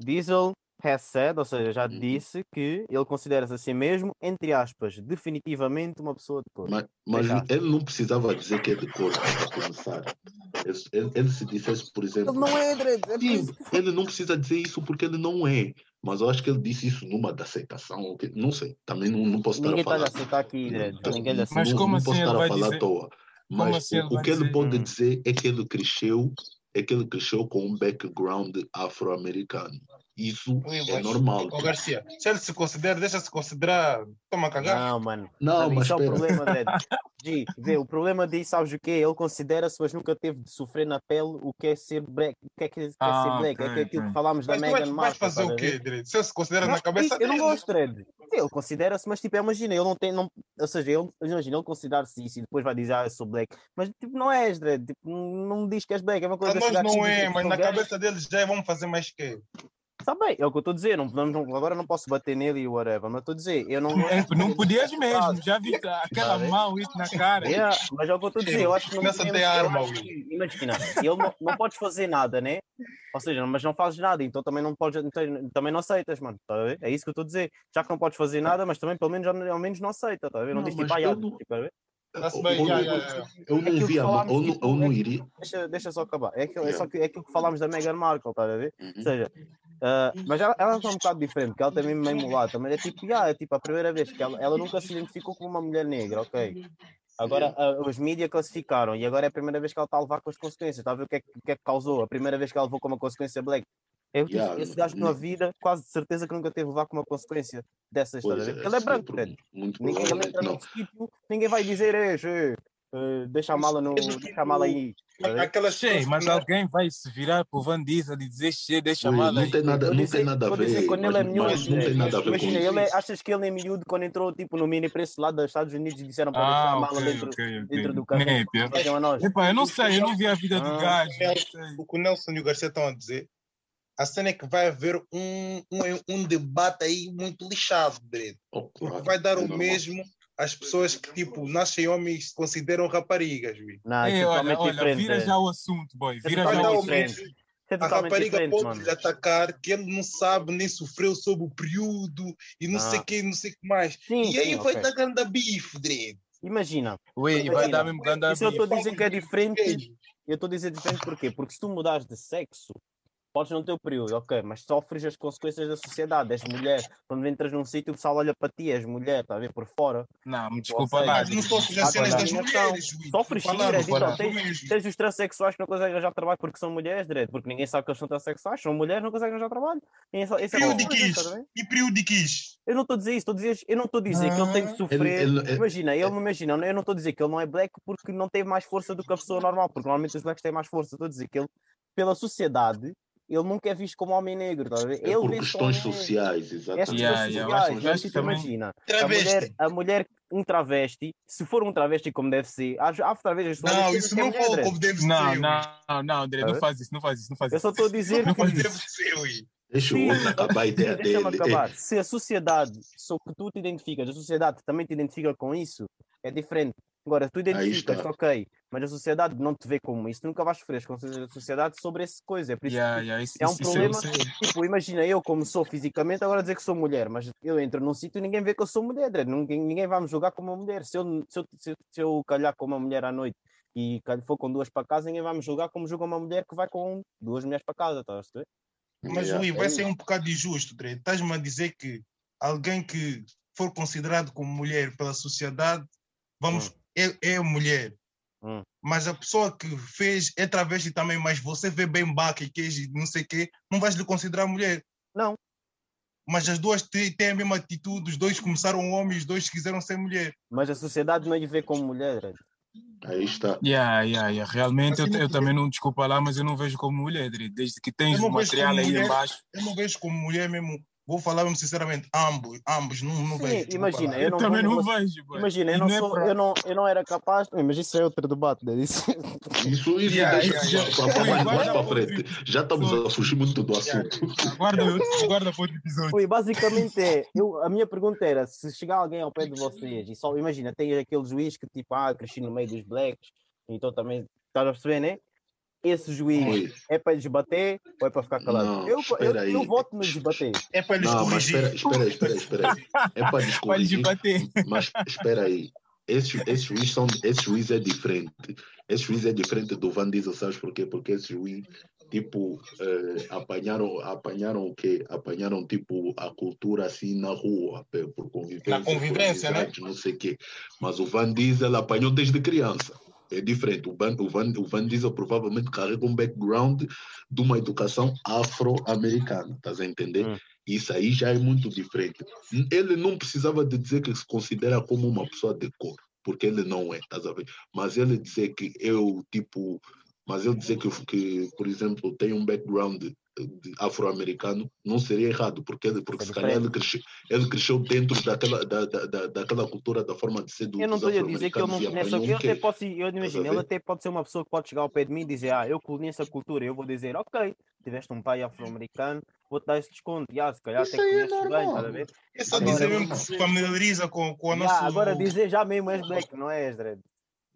Diesel has said, ou seja, já Uhum. disse que ele considera-se a si mesmo, entre aspas, definitivamente uma pessoa de cor. Mas, mas ele não precisava dizer que é de cor para começar. Ele, ele, ele se dissesse, por exemplo. Ele não é, Dredd, é Sim, ele não precisa dizer isso porque ele não é. Mas eu acho que ele disse isso numa da aceitação. que- Não sei. Também não, não posso estar Ninguém a está a falar. aceitar aqui, Dredd. Ninguém Não-. Mas como não assim posso ele estar a vai falar à toa. Mas assim o, o que ele dizer- pode dizer é que ele cresceu, é que ele cresceu com um background afro-americano. Isso Ui, é mas- normal. Ô Garcia, se ele se considera, deixa-se considerar, toma a cagar. Não, mano. Não, mas isso é o problema, Dredd. G, vê, o problema disso, sabes o quê? Ele considera-se, mas nunca teve de sofrer na pele o que é ser black. O que é, que é Ah, ser black? é ok, que é aquilo ok. que falámos da Mas vais, vais Markle. fazer estás o a quê, direito? Se ele se considera Não, na cabeça isso, eu não dele. gosto, Dredd. Ele considera-se, mas tipo, imagina, ele não tem, não, ou seja, ele, imagina, ele considera-se isso e depois vai dizer, ah, eu sou black, mas tipo, não és, Dredd, tipo, não diz que és black, é uma coisa nós chegar aqui e não é, mas na cabeça deles já é, vamos fazer mais que. Está bem, é o que eu estou a dizer, não, não, agora não posso bater nele e whatever, mas estou a dizer, eu não É, não podias mesmo, Frase. já viste aquela Tá mão isso na cara. Yeah, mas é o que eu estou a dizer, eu acho que não Começa a podemos, arma, que, imagina, ele não, não podes fazer nada, né? Ou seja, mas não fazes nada, então também não podes, então, também não aceitas, mano, tá a ver? É isso que eu estou a dizer, já que não podes fazer nada, mas também pelo menos, ao menos não aceita, tá a ver? Não, Não, diz tipo, não- tipo, tá a ver? Eu- não- É eu não, eu não é- iria. Deixa, deixa só acabar, é, aquilo, é, só que, é aquilo que falámos da Meghan Markle, tá a ver? Uhum. Ou seja, ah, mas ela, ela é um bocado diferente, porque ela também meio mulata, mas é tipo, yeah, é tipo a primeira vez que ela, ela nunca se identificou como uma mulher negra, ok? Agora ah, os mídias classificaram e agora é a primeira vez que ela está a levar com as consequências, está a ver o que é, que- o que, é que causou? A primeira vez que ela levou com uma consequência black. Eu, Yeah, esse gajo na vida, quase de certeza que nunca teve levar com uma consequência dessas, estás a Pois ver? é, Porque ele é sim, branco, Fred. muito Ninguém ele entra num sítio, ninguém vai dizer, "Ei, che, eh, deixa a mala no. É do Deixa a mala aí. a? Aquelas Che, mas que- alguém vai se virar pro Van Diesel e dizer, che, deixa Ui, mal não aí. tem nada, não tem nada a ver. quando Mas, ele é miúdo, mas não tem nada a ver Imagina, ele é- achas que ele é miúdo quando entrou tipo, no mini preço lá dos Estados Unidos e disseram para deixar a Ah, mala ok, dentro, ok, dentro do carro? A. Epá, eu não sei, eu não vi a vida do Ah. gajo. não sei. o que o Nelson e o Garcia estão a dizer, a cena é que vai haver um, um, um debate aí muito lixado, Dredd. Oh, claro, vai dar é o mesmo às pessoas que, tipo, nascem homens e se consideram raparigas, vi. Não, é Ei, olha, totalmente olha, diferente. vira é. já o assunto, boy. Vira Vai já o assunto. É A rapariga pode mano. lhe atacar que ele não sabe nem sofreu sob o período e não sei Ah. o que, não sei o que mais. Sim, e aí sim, vai dar grande bife, Dredd. Imagina, Ui, vai Imagina, dar mesmo ganda isso eu estou a bife. dizer que é diferente. Eu estou a dizer diferente porquê? Porque se tu mudares de sexo, podes não ter o período, ok, mas sofres as consequências da sociedade. És mulher. Quando entras num sítio, o pessoal olha para ti, és mulher, está a ver por fora. Não, me desculpa lá. Mas não sofres as cenas das mulheres. Sofres sim, então, tens, tens os transexuais que não conseguem arranjar trabalho porque são mulheres, Dredd, porque ninguém sabe que eles são transexuais, são mulheres, não conseguem arranjar trabalho. E essa é? E período de quis. Eu não estou a dizer isso, estou a dizer, eu não estou a dizer que ele tem de Ah. sofrer. Ele- ele- imagina, ele não imagina, eu não estou a dizer que ele não é black porque não teve mais força do que a pessoa normal, porque normalmente os blacks têm mais força. Estou a dizer que ele, pela sociedade, ele nunca é visto como homem negro, ver? É ele por questões sociais, exatamente. Yeah, yeah, eu acho- eu acho que também- imagina, a mulher, a mulher, um travesti, se for um travesti como deve ser, há, há travestis Não, isso é não foi como deve Não, ser. não, não, André, não Ah, faz isso, não faz isso, não faz Eu isso. só estou a dizer Não que Como isso. deve ser, ui. Deixa o outro acabar a ideia Deixa-me dele. acabar. Se a sociedade, só que tu te identificas, a sociedade também te identifica com isso, é diferente. Agora, tu identificas, ok, mas a sociedade não te vê como isso, nunca vais sofrer as consequências da sociedade sobre essa coisa. É por isso Yeah, que, yeah, isso, é um isso, isso eu problema. sei. tipo, imagina eu como sou fisicamente, agora dizer que sou mulher, mas eu entro num sítio e ninguém vê que eu sou mulher, Dredd. ninguém, ninguém vai me julgar como uma mulher. Se eu, se, eu, se, eu, se eu calhar com uma mulher à noite e for com duas para casa, ninguém vai me julgar como julga uma mulher que vai com duas mulheres para casa, estás a ver? Mas, Yeah, Rui, é vai isso. ser um bocado injusto. Estás-me a dizer que alguém que for considerado como mulher pela sociedade, vamos, é, é mulher. Hum. Mas a pessoa que fez é travesti também, mas você vê bem baque e queijo e não sei o quê, não vais lhe considerar mulher. Não. Mas as duas têm, a mesma atitude, os dois começaram homens, os dois quiseram ser mulher. Mas a sociedade não lhe vê como mulher, Dredd. Aí está. Yeah, yeah, yeah. Realmente eu, Assim, eu te também não desculpa lá, mas eu não vejo como mulher, desde que tens Eu o material aí mulher. embaixo. Eu não vejo como mulher mesmo, vou falar mesmo sinceramente, ambos, ambos, não, não Sim, vejo. desculpa imagina, eu Eu, não também não numa- vejo, boy. Imagina, eu não, não é sou, pra- eu, não, eu não era capaz. Mas isso é outro debate, né? Isso... Isso, isso Yeah, deixa yeah, para- mais, mais para frente. Já estamos a fugir muito do assunto. Guarda, guarda para outro episódio. Ui, basicamente é, eu, a minha pergunta era, se chegar alguém ao pé de vocês e só, imagina, tem aquele juiz que tipo, ah, cresci no meio dos blacks, então também, estás a perceber, né? Esse juiz Oi. é para desbater ou é para ficar calado? Não, eu, eu, aí. eu voto no desbater. É para mas corrigir. espera, espera, espera, espera. aí. É para Pode descorrigir. bater. Mas espera aí. Esse, esse, juiz são, esse juiz é diferente. Esse juiz é diferente do Van Diesel, sabes porquê? Porque esse juiz, tipo, eh, apanharam, apanharam o quê? Apanharam, tipo, a cultura assim na rua, por convivência. Na convivência, por né? Não sei o quê. Mas o Van Diesel apanhou desde criança. É diferente. O Van, o Van, o Van Diesel provavelmente carrega um background de uma educação afro-americana, estás a entender? Hum. Isso aí já é muito diferente. Ele não precisava de dizer que se considera como uma pessoa de cor, porque ele não é, estás a ver? Mas ele dizer que eu, tipo, mas ele dizer que, que por exemplo, tem um background afro-americano, não seria errado, porque, ele, porque É se calhar ele cresceu, ele cresceu dentro daquela, da, da, da, daquela cultura, da forma de ser do, Eu não estou a dizer que ele não apanhou Eu até posso, eu imagino, ele até pode ser uma pessoa que pode chegar ao pé de mim e dizer, ah, eu conheço a cultura. Eu vou dizer, ok, tiveste um pai afro-americano, vou-te dar esse desconto. Ah, se calhar Isso até é conheces bem, normal. estás a ver? É só Agora, dizer mesmo que se familiariza com, com a nossa. agora dizer já mesmo és black, não és, Dredd?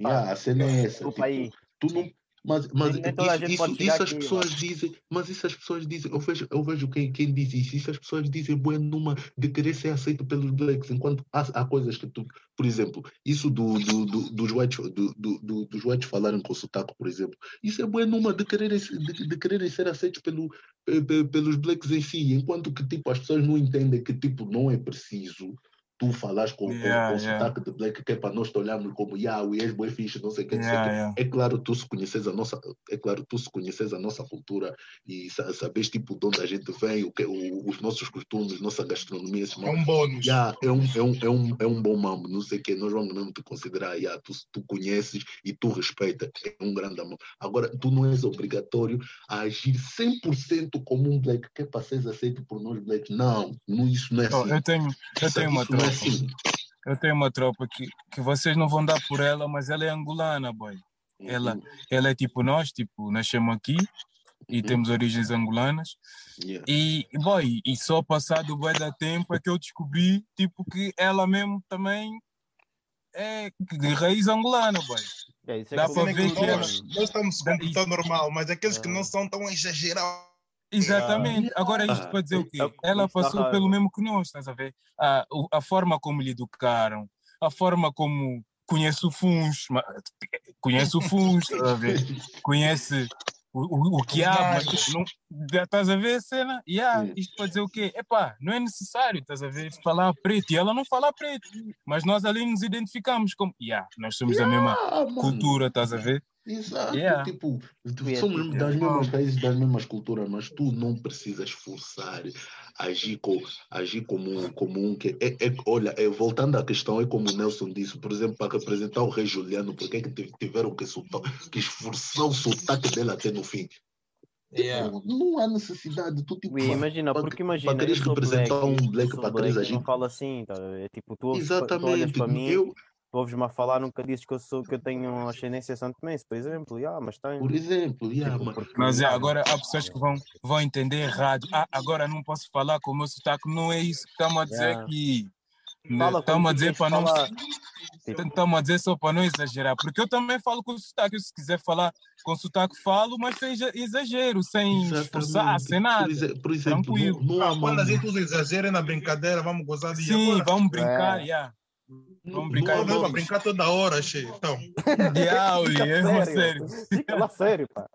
Yeah, a cena é essa. Tipo, aí. tu não, mas mas isso, isso, isso as pessoas dizem, mas isso as pessoas dizem, eu vejo, eu vejo quem, quem diz isso, isso as pessoas dizem bué numa de querer ser aceito pelos blacks, enquanto há, há coisas que tu, por exemplo, isso do, do, do, dos, whites, do, do, do, dos whites falarem com sotaque, por exemplo, isso é bué numa de quererem, de, de quererem ser aceitos pelo, pe- pe- pelos blacks em si, enquanto que tipo, as pessoas não entendem que tipo, não é preciso tu falas com, com- Yeah, com, yeah. sotaque de black, que é para nós te olharmos como, yeah, o és boi fixe, não sei o que, não sei o Yeah. É claro, tu se conheces a nossa, é claro, tu se conheces a nossa cultura e sa- sabes tipo de onde a gente vem, o que, o- os nossos costumes, nossa gastronomia, esses É um bônus. Yeah, é, um, é, um, é, um, é um bom mambo, não sei o que, nós vamos mesmo te considerar, yeah, tu, tu conheces e tu respeitas, é um grande amor. Agora, tu não és obrigatório a agir 100% como um black, que é para seres aceito por nós blacks. Não, não isso não é Oh, assim. eu tenho, eu Isso- tenho uma isso é. Assim. Eu tenho uma tropa que, que vocês não vão dar por ela, mas ela é angolana, boy. Ela, Uhum, ela é tipo nós, tipo, nascemos aqui e Uhum. temos origens angolanas. yeah. E, boy, e só passado bué da tempo é que eu descobri, tipo, que ela mesmo também é de raiz angolana, boy. É, isso é Dá que eu ver digo, que ela- Nós, nós estamos se Da- comportando normal, mas aqueles que Ah. não são tão exagerados. Exatamente. Agora, isto Ah, para dizer o quê? é que Ela passou pelo mesmo que nós, estás a ver? A, o- a forma como lhe educaram, a forma como conhece o FUNS, conhece o FUNS, estás a ver? Conhece o, o, o que há, mas não, estás a ver a cena? Yeah, isto para dizer o quê? Epá, não é necessário, estás a ver? Falar preto. E ela não fala preto. Mas nós ali nos identificamos como, yeah, nós somos a mesma Ah, mano, cultura, estás a ver? Exato, Yeah. tipo, Yeah, somos tipo, das mesmas raízes, das mesmas culturas, mas tu não precisas forçar, agir, co, agir como, um- como um que. É, é- olha, é, voltando à questão, é como o Nelson disse, por exemplo, para representar o rei Juliano, porque é que tiv- tiveram que, soltar, que esforçar o sotaque dele até no fim? Yeah. Não, não há necessidade, tu tipo. Para- imagina, para- porque para imagina, queres sou black, representar um black, para eu agir. não falo assim, tá? É tipo, tu, ouves- tu olhas Exatamente, para mim, eu, ouves-me a falar, nunca dizes que eu sou, que eu tenho ascendência santomense, por exemplo, yeah, mas tenho. por exemplo, yeah, Tipo, mas- porque- Mas é, agora há pessoas que vão, vão entender errado. Ah, agora não posso falar com o meu sotaque. Não é isso que estamos a dizer Yeah. aqui. Estamos a dizer para não. falar. Tipo, Estamos a dizer só para não exagerar. Porque eu também falo com sotaque. Se quiser falar com sotaque, falo, mas sem exa- exagero, sem esforçar, sem nada. Por, exe- por exemplo, Tranquilo. não, não Ah, quando a gente usa exagero é na brincadeira, vamos gozar de Sim, agora. vamos brincar. É. Yeah. Não- vamos não brincar Não, para brincar toda hora, cheio. Então, fica é sério. Fica lá sério, pá.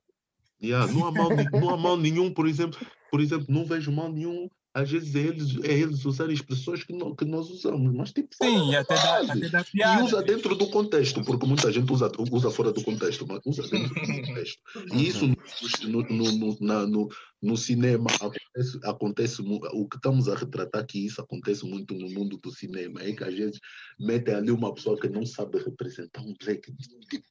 Yeah, não, há mal, não há mal nenhum, por exemplo, por exemplo, não vejo mal nenhum, às vezes é eles, é eles usarem expressões que, não, que nós usamos, mas tipo, Sim, e até dá, até dá E piada. usa dentro do contexto, porque muita gente usa, usa fora do contexto, mas usa dentro do contexto. E isso no, no, no, na- no, no cinema acontece, acontece o que estamos a retratar aqui, isso acontece muito no mundo do cinema, é que às vezes metem ali uma pessoa que não sabe representar um black. Tipo,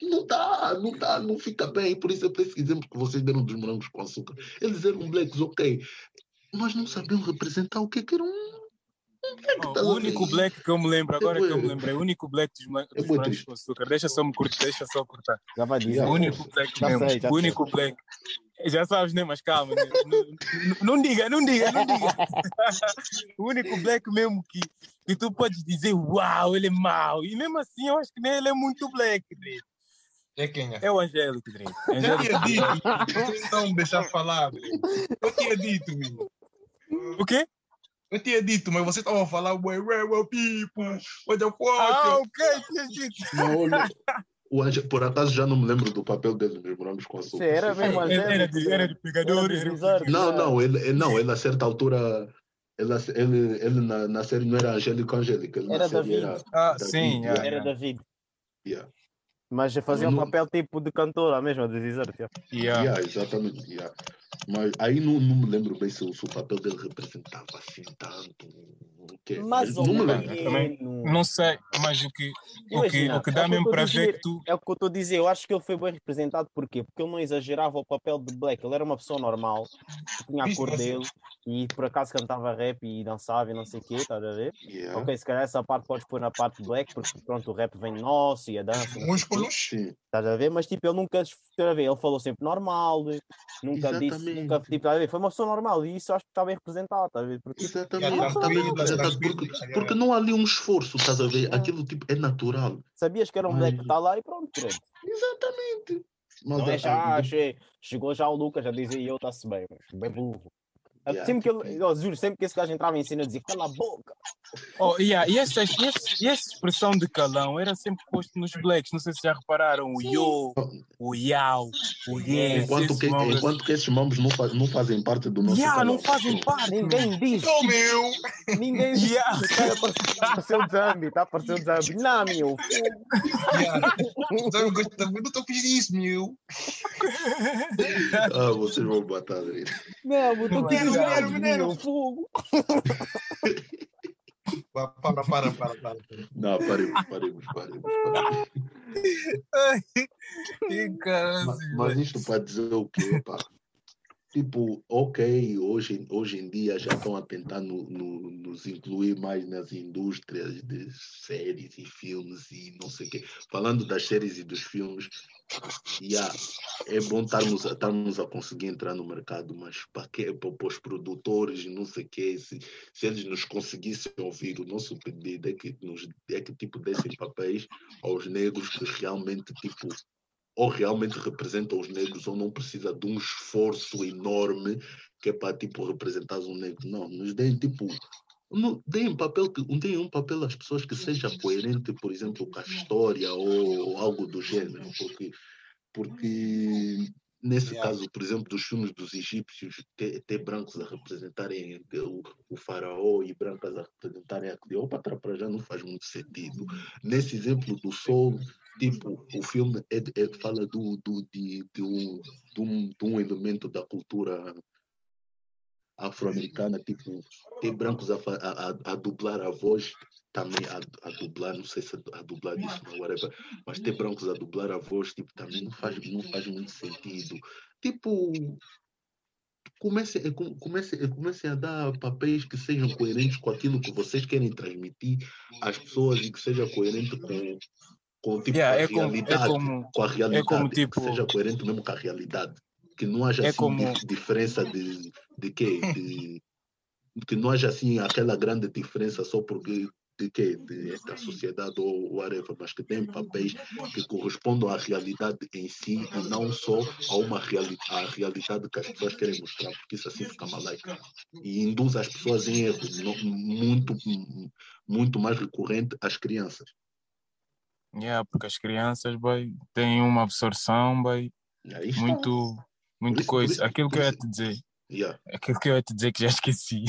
Não dá, não dá, não fica bem. Por exemplo, esse exemplo que vocês deram dos morangos com açúcar. Eles eram blacks, ok, mas não sabiam representar o que é que era um, black. Tá o único black que eu me lembro, agora que eu me lembrei, o único black dos, bué morangos com açúcar, deixa só me cortar, deixa só cortar. Já vai dizer. O único black Já mesmo, sei, já o único black. Já sabes, né? Mas calma, né? não, não, diga, não diga, não diga. o único black mesmo que, que tu podes dizer, uau, ele é mau. E mesmo assim, eu acho que nem ele é muito black, Dre. é quem é? É o Angélico. Eu Angélico. tinha dito, vocês não me deixar falar. Eu tinha dito, meu. O quê? Eu tinha dito, mas vocês estavam a falar, ué, ué, ué, people, what the fuck? Ah, ok, tinha dito. O Ange- por acaso já não me lembro do papel dele nos morangos com açúcar. Sim, era mesmo Era, era Angélico. de, era de pegador, Era era de bizarro. Não, não, ele, ele- não, ele a certa altura, ele, ele, ele na, na série não era Angélico Angélica, ele na Era série David. era Ah, David, sim, yeah. yeah, Era yeah. David. yeah. Mas fazia um papel tipo de cantora mesmo, de dizer. Tipo. Yeah. Yeah, exatamente. yeah. Mas aí não, não me lembro bem se, o- se o papel dele representava assim tanto. O quê? Mais ou não me lembro. Também Não sei, mas o que, o que, o que é dá que mesmo para a ver que tu. É o que eu estou a dizer, eu acho que ele foi bem representado, porquê? Porque ele não exagerava o papel de Black, ele era uma pessoa normal, que tinha a cor mas- dele e por acaso cantava rap e dançava e não sei o quê, estás a ver? Yeah. Ok, se calhar essa parte podes pôr na parte de Black, porque pronto, o rap vem nosso e a dança, não Sim, estás a ver? Mas tipo, ele nunca, estás a ver? Ele falou sempre normal, nunca disse, Exatamente. nunca, tipo, estás a ver? Foi uma pessoa normal e isso acho que está bem representado, estás a ver? Porque exatamente. Yeah, está bem representado, porque, yeah. porque não há ali um esforço, estás a ver? Aquilo tipo é natural. sabias que era um Black que está lá e pronto, credo. Exatamente. Mas Não é já, a- che- chegou já o Lucas a dizer eu está-se bem, mas bem burro. Yeah, sempre que tipo, ele, eu juro, sempre que esse gajo entrava em cena, eu dizia, cala a boca. Oh, yeah, e, essa, e, esse- e essa expressão de calão era sempre posto nos blacks. Não sei se já repararam. O yo, o yau, o yes. Enquanto que, enquanto que esses mambos não, fa- não fazem parte do nosso Yeah, não fazem parte. Ninguém diz, Oh, meu! ninguém diz. Yeah. O apareceu- Zambi, tá apareceu o Zambi. Não, meu. Yeah. Eu gosto também, não tô fiz isso, meu. Ah, vocês vão matar. Não, botou que Mineiro, mineiro. meu, fogo. Para, para, para, para. para. Não, paremos, paremos, paremos. paremos. Que cara, Mas, mas isto para dizer o quê, pá? Tipo, ok, hoje, hoje em dia já estão a tentar no- no- nos incluir mais nas indústrias de séries e filmes e não sei o quê. Falando das séries e dos filmes, yeah, é bom estarmos, a- conseguir entrar no mercado, mas para quê? Para os produtores e não sei o quê, se, se eles nos conseguissem ouvir, o nosso pedido é que, nos, é que tipo, dessem papéis aos negros que realmente, tipo, ou realmente representam os negros ou não precisa de um esforço enorme que é para tipo representar um negro. Não, nos deem tipo não, deem papel que deem um papel às pessoas que seja coerente, por exemplo, com a história ou algo do gênero, porque porque nesse Yeah. caso, por exemplo, dos filmes dos egípcios, ter, ter brancos a representarem o, o faraó e brancas a representarem a Cleópatra para já não faz muito sentido. Nesse exemplo do Sol, tipo, o filme é, é- fala do, do, de, de, um, de, um, de um elemento da cultura afro-americana, tipo, ter brancos a, a, a, a dublar a voz, também a, a dublar, não sei se a, a dublar isso, não, whatever, mas ter brancos a dublar a voz, tipo, também não faz, não faz muito sentido. Tipo, comecem, eh, com- comecem, comecem a dar papéis que sejam coerentes com aquilo que vocês querem transmitir às pessoas e que seja coerente com, com tipo, Yeah, a é como, é realidade como, com a realidade, como, tipo- que seja coerente mesmo com a realidade, que não haja É assim como- dif- diferença de, de quê? De, que não haja assim aquela grande diferença só porque de quê? De, da sociedade ou whatever, mas que tem papéis que correspondam à realidade em si e não só a uma reali à realidade que as pessoas querem mostrar, porque isso assim fica malaica e induz as pessoas em erro, não- muito, muito mais recorrente às crianças. yeah, porque as crianças, boy, têm uma absorção, está. muito, muito isso- por coisa. isso- Aquilo por que eu ia isso- te dizer, Yeah. aquilo que eu ia te dizer que já esqueci.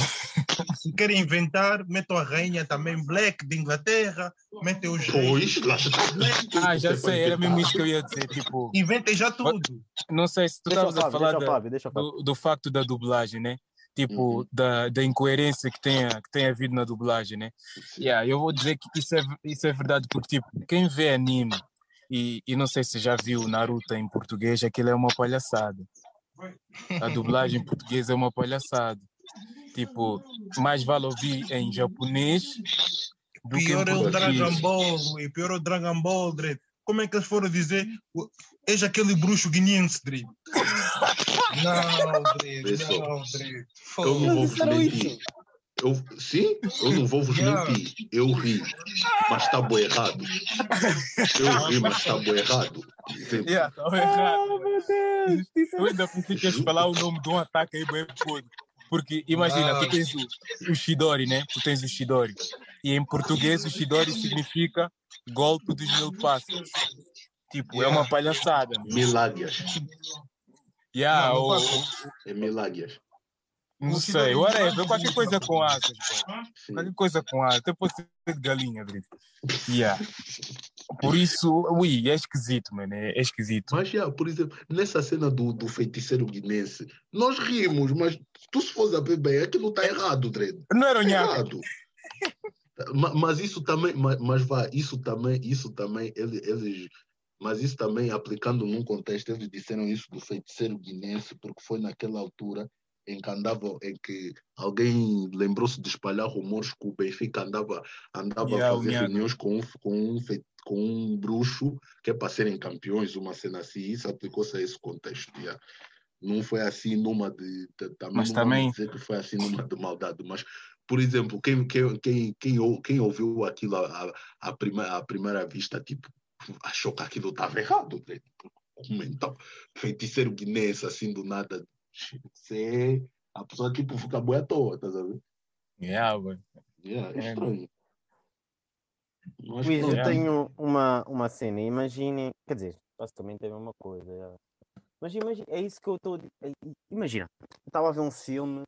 Se querem inventar, metam a rainha também black de Inglaterra, metem os reis. Ah, já Você sei, era mesmo isso que eu ia dizer, tipo, Inventem já tudo. não sei se tu estavas a falar da- do, do facto da dublagem, né? Tipo, Uhum. da, da incoerência que tem, que tem havido na dublagem, né? Yeah, eu vou dizer que isso é, isso é verdade, porque, tipo, quem vê anime, e, e não sei se já viu Naruto em português, aquilo é uma palhaçada. A dublagem em português é uma palhaçada. Tipo, mais vale ouvir em japonês do Pior que é em o português. Dragon Ball, e pior é o Dragon Ball, Dre. Como é que eles foram dizer? "O- És aquele bruxo guineense, Dre. Não, Dre, não, Dre. Não vou isso. Eu, sim, eu não vou vos Yeah. mentir. Eu ri, mas está bom errado. Eu ri, mas está bom errado. Yeah, tava errado. Ah, meu Deus. Isso Eu ainda pensei que ias falar o nome de um ataque aí bem podre. Porque imagina, tu Ah. tens o, o Shidori, né? Tu tens o Shidori. E em português o Shidori significa golpe dos mil pássaros. Tipo, é uma palhaçada. Miláguias. Yeah, Não, faço. É miláguias. Não sei, whatever, qualquer coisa com asas. Qualquer coisa com asas. Até pode ser de galinha, Brito. Yeah. Por isso, ui, é esquisito, mano. É, é esquisito. Mas, já, por exemplo, nessa cena do, do feiticeiro guinense, nós rimos, mas tu se fores a ver bem, aquilo está errado, Dredd. Não era o Tá errado. Ma- Mas isso também, mas, mas vá, isso também, isso também, ele- eles, mas isso também aplicando num contexto, eles disseram isso do feiticeiro guinense, porque foi naquela altura em que andava, em que alguém lembrou-se de espalhar rumores que o Benfica andava, andava Yeah, a fazer Nhaca. reuniões com, um- com, um, com um bruxo que é para serem campeões, uma cena assim, isso aplicou-se a esse contexto. yeah. Não foi assim numa de. de- também Mas não também- dizer que foi assim numa de maldade, mas por exemplo, quem, quem, quem, quem, quem ouviu aquilo à, à- primeira, à primeira vista, tipo, achou que aquilo estava errado. né? Como então? Feiticeiro guinense, assim, do nada. É, A pessoa tipo fica boa à toa, estás a ver? Yeah, boy. Yeah, é É. estranho. Mas pronto. eu tenho uma, uma cena, imaginem, quer dizer, basicamente é a mesma coisa. é. Mas imagina, é isso que eu estou. Imagina, eu estava a ver um filme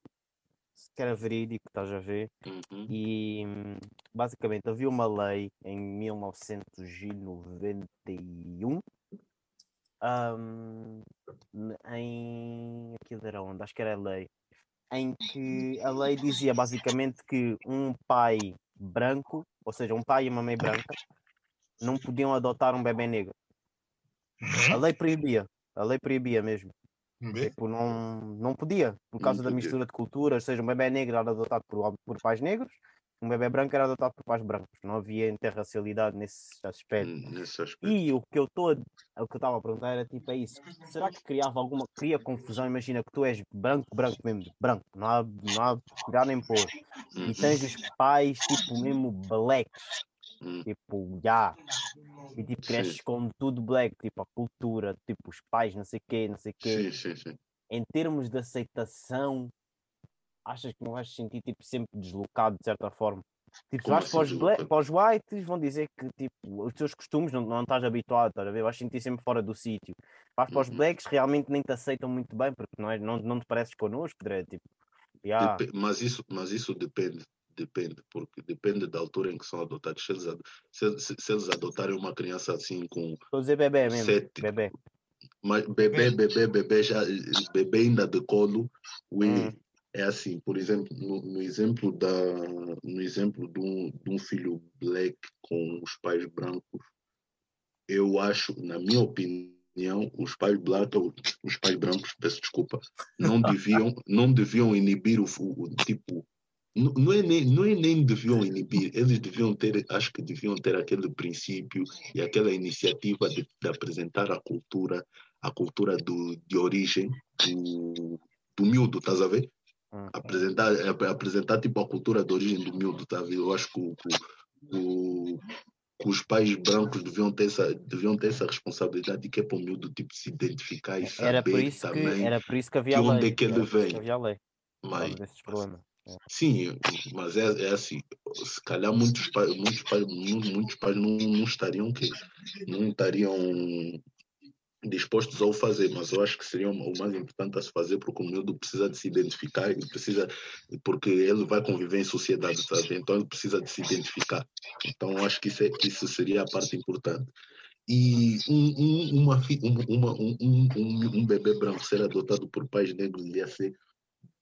que era verídico, estás a ver, Uhum. e basicamente havia uma lei em 1991 hum, em aquilo era onde? Acho que era a lei. Em que a lei dizia basicamente que um pai branco, ou seja, um pai e uma mãe branca, não podiam adotar um bebê negro. A lei proibia, a lei proibia mesmo. Tipo, não, não podia, por causa da podia. mistura de culturas, ou seja, um bebê negro era adotado por, por pais negros, um bebê branco era adotado por pais brancos. Não havia interracialidade nesse aspecto. Hum, Nesse aspecto. E o que eu estou o que eu estava a perguntar era tipo é isso. Será que criava alguma cria confusão? Imagina que tu és branco, branco mesmo, branco, não há, não há tirar nem pôr. E tens os pais tipo mesmo blacks, Hum. tipo, já. E tipo cresces com tudo black, tipo a cultura, tipo os pais, não sei quê, não sei quê. Sim, sim, sim. Em termos de aceitação, achas que não vais te sentir tipo sempre deslocado de certa forma? Tipo, se Como vais assim para os, deslocado? para os whites, vão dizer que tipo, os teus costumes não, não estás habituado, estás a ver? Vais sentir sempre fora do sítio. Vais para os Uhum. blacks, realmente nem te aceitam muito bem, porque não, é, não, não te pareces connosco, Dre, tipo, yeah. Depe- Mas isso, mas isso depende, depende, porque depende da altura em que são adotados. Se eles, ad- se, se- se eles adotarem uma criança assim com Estou a dizer bebê mesmo, sete, bebê. mas bebê, bebê, bebê já, bebê ainda de colo, ui, Hum. É assim, por exemplo, no, no exemplo da, no exemplo de um, de um filho black com os pais brancos, eu acho, na minha opinião, os pais black, os pais brancos, peço desculpa, não deviam, não deviam inibir o, o- tipo não não é, nem, não é nem deviam inibir, eles deviam ter, acho que deviam ter aquele princípio e aquela iniciativa de, de apresentar a cultura, a cultura do, de origem do, do miúdo, estás a ver? Hum. Apresentar, ap- apresentar tipo a cultura de origem do miúdo, ver? Eu acho que, que o- que os pais brancos deviam ter essa, deviam ter essa responsabilidade de que é para o miúdo tipo, se identificar e Era por saber isso que, também era por isso que havia de onde lei. é que ele vem. havia lei, mas problemas. Sim, mas é, é assim, se calhar muitos pais, muitos pais, mu- muitos pais não, não estariam que não estariam dispostos a o fazer, mas eu acho que seria o mais importante a se fazer porque o miúdo precisa de se identificar e precisa porque ele vai conviver em sociedade, sabe? Então ele precisa de se identificar. Então eu acho que isso, é, isso seria a parte importante. E um, um, uma, um, uma, um, um, um, um bebê branco ser adotado por pais negros ia ser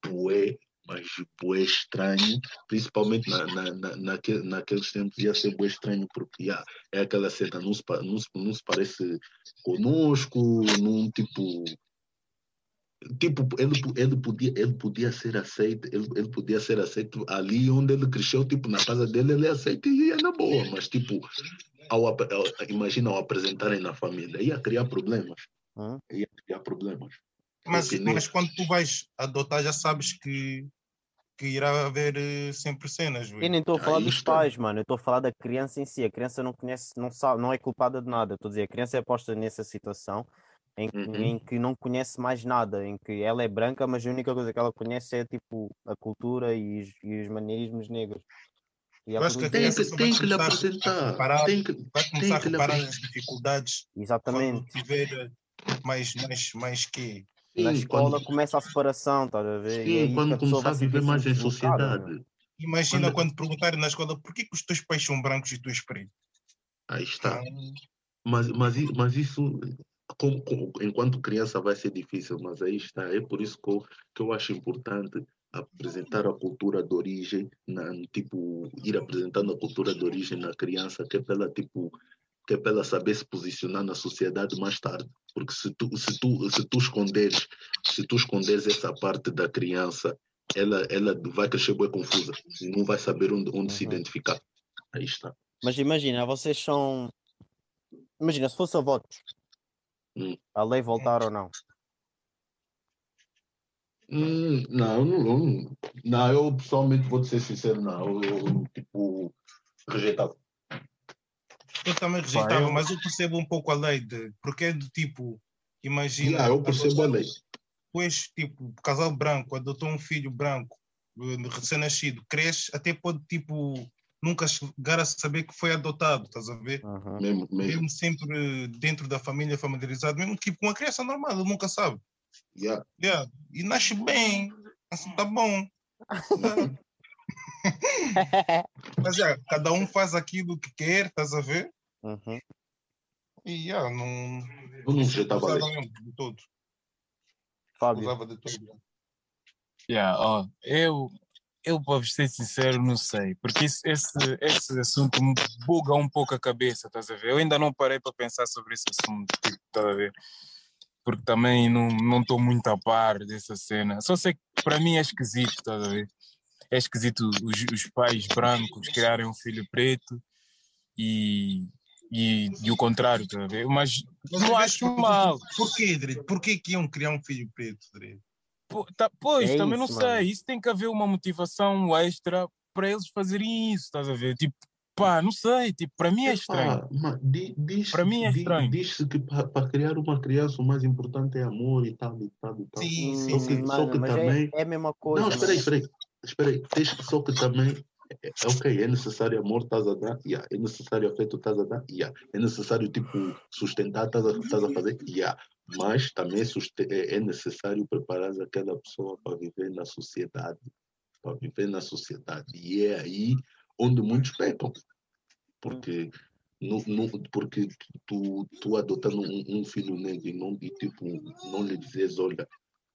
bué, mas bué estranho, principalmente na, na, na, naquele, naqueles tempos ia ser bué estranho, porque já, é aquela cena, não se, não, se, não se parece conosco, num tipo. Tipo, ele, ele, podia, ele podia ser aceito, ele, ele podia ser aceito ali onde ele cresceu, tipo, na casa dele ele é aceito e ia na boa, mas tipo, ao, ao, imagina ao apresentarem na família, ia criar problemas. Ia criar problemas. Mas, mas quando tu vais adotar, já sabes que, que irá haver eh, sempre cenas. Eu ui. nem estou a falar Aí dos pais, mano. Eu estou a falar da criança em si. A criança não conhece, não sabe, não é culpada de nada. Estou a dizer, a criança é posta nessa situação em, que- Uhum. em que não conhece mais nada, em que ela é branca, mas a única coisa que ela conhece é tipo a cultura e os, e os maneirismos negros. E é Eu acho que a Tem que, tem que lhe a apresentar. reparar- Tem que, vai começar tem a que lhe reparar as dificuldades quando Exatamente. tiver eh, mais, mais, mais que. Na Sim, escola quando, começa a separação, estás a ver? é aí sim, que quando começar a viver mais em meu. sociedade. Imagina Quando- quando perguntarem na escola por que, os teus pais são brancos e tu és preto. Aí está. Mas, mas, mas isso, como- como- enquanto criança, vai ser difícil, mas aí está. É por isso que eu, que eu acho importante apresentar a cultura de origem, na, tipo, ir apresentando a cultura de origem na criança, que é para ela, tipo, que é para ela saber se posicionar na sociedade mais tarde. Porque se tu, se tu, se tu esconderes, se tu esconderes essa parte da criança, ela, ela vai crescer bem confusa, não vai saber onde, onde se Uhum. identificar. Aí está. Mas imagina, vocês são. Imagina, se fosse a votos, Hum. a lei voltar ou não. Hum, não, não, não, eu pessoalmente vou te ser sincero, não, eu, eu, tipo, rejeitava. Eu também rejeitava, eu- mas eu percebo um pouco a lei de. Porque é do tipo. Imagina. Yeah, eu percebo a lei. depois, tipo, casal branco adotou um filho branco, eh, recém-nascido, cresce, até pode, tipo, nunca chegar a saber que foi adotado, estás a ver? Uhum. Mesmo, mesmo. Mesmo sempre dentro da família familiarizado, mesmo tipo com uma criança normal, ele nunca sabe. Yeah. Yeah. E nasce bem, assim tá bom. Mas yeah, cada um faz aquilo que quer, estás a ver? Uhum. E yeah, não. Eu não já estava usava ali. mesmo de todo. Fábio. Usava de todo. Yeah, ó, eu, eu, para vos ser sincero, não sei, porque isso- esse, esse assunto me buga um pouco a cabeça, estás a ver? Eu ainda não parei para pensar sobre esse assunto, tipo, estás a ver? Porque também não estou muito a par dessa cena. Só sei que para mim é esquisito, estás a ver? É esquisito os, os pais brancos criarem um filho preto e, e, e o contrário, estás a ver? Mas Mas não acho vezes, mal. Porquê, Dre? Porquê que iam criar um filho preto, Dre? Po- tá- pois, É também não isso, sei. mano. Isso tem que haver uma motivação extra para eles fazerem isso, estás a ver? Tipo, pá, não sei. Tipo, para mim é estranho. Para mim é estranho. Diz-se que para criar uma criança o mais importante é amor e tal e tal e tal. Sim, sim, Só sim. que, Hum, só mano, que mas é- também. é, a mesma coisa. Não, espera aí, mano. espera aí. Espera aí. Tens Só que também. É, ok, é necessário amor, estás a dar, yeah. é necessário afeto, estás a dar, yeah. é necessário tipo sustentar, estás a, estás a fazer, yeah. mas também é, é é necessário preparar aquela pessoa para viver na sociedade, para viver na sociedade, e é aí onde muitos pecam, porque não, não, porque tu, tu adotando um, um filho negro e não, e, tipo, não lhe dizes, olha,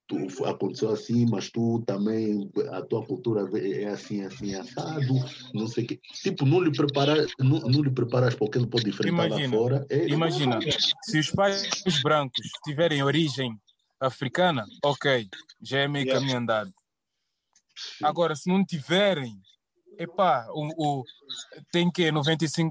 tu, aconteceu assim, mas tu também, a tua cultura é assim, assim, assado, não sei o quê. Tipo, não lhe preparas, não, não lhe preparas para o que ele pode enfrentar Imagina, lá fora. É, Imagina, se os pais brancos tiverem origem africana, ok, já é meio Yeah. caminho andado. Agora, se não tiverem, epá, o, o, tem que 95%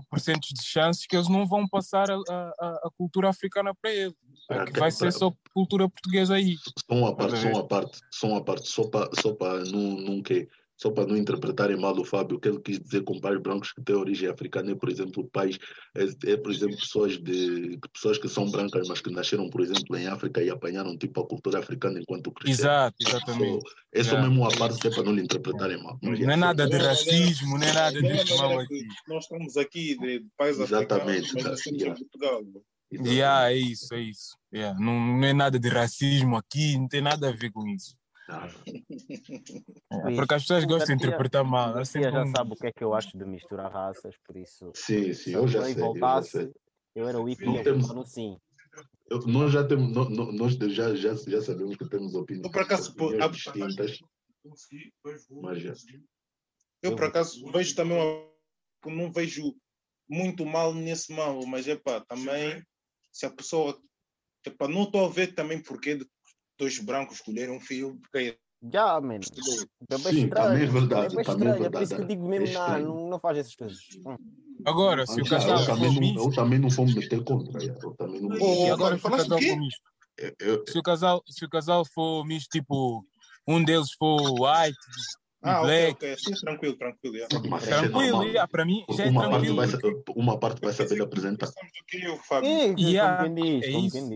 de chances que eles não vão passar a, a, a cultura africana para ele. Pra que vai ser Pra- só cultura portuguesa aí. Só uma parte, a só uma parte, só uma parte, só para só para não, não que só para não interpretarem mal o Fábio, o que ele quis dizer com pais brancos que têm origem africana é, por exemplo, pais, é, é, por exemplo, pessoas de pessoas que são brancas, mas que nasceram, por exemplo, em África e apanharam tipo a cultura africana enquanto cresceram. Exato, exatamente. So, é só Yeah. mesmo uma parte que é para não lhe interpretarem mal. Mas, Não é nada de É racismo, não é nada É disso mal aqui. nós estamos aqui de pais Exatamente, africanos, mas tá, yeah. em Portugal. Exatamente. Yeah, é isso, é isso. Yeah, Não, não é nada de racismo aqui, não tem nada a ver com isso. É, porque as pessoas gostam de interpretar mal. Garcia sempre já sabe o que é que eu acho de misturar raças, por isso. sim, sim, Se eu já sei, eu já voltasse, sei. eu era o hippie Não e temos- eu mano sim. Eu- nós já temos, nó- nó- nós já, já, já sabemos que temos opiniões, Eu, por acaso, opiniões distintas, mas já. Eu, Eu por acaso, vejo também uma... não vejo muito mal nesse mal, mas é pá, também se a pessoa. Epá, não estou a ver também porquê de dois brancos escolherem um filho, porque Já, mano. É bem Sim, estranho. também é verdade, É também é estranho. É por isso que eu verdade. digo É mesmo, não, estranho. não, não faz essas coisas. Hum. Agora, se o casal eu, também for não, misto, eu também não vou me meter contra. Eu também não e vou. agora se o Falaste casal for misto, se o casal, se o casal for misto, tipo, um deles for white e Ah, black, ok. Assim, tranquilo, tranquilo. é tranquilo, yeah, para mim já é uma parte, tranquilo. vai, porque- sa- uma parte vai saber apresentar. É, Yeah, é isso.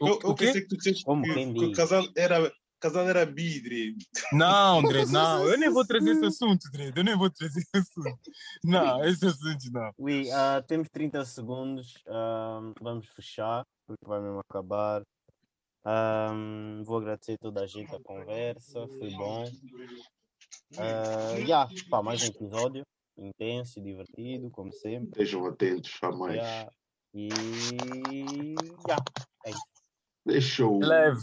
Eu, o eu pensei que tu disseste Como que, quem que o diz. casal era, o casal era bidre. Não, André, não, eu nem vou trazer esse assunto, André, eu nem vou trazer esse assunto. Não, esse assunto não. Ui, ah, temos 30 segundos. ah, vamos fechar, porque vai mesmo acabar. Ah, vou agradecer a toda a gente a conversa, foi bom. Ah, yeah, pá, mais um episódio intenso e divertido, como sempre. Estejam atentos a mais. Yeah. E yeah, é isso. Deixa eu. Leve.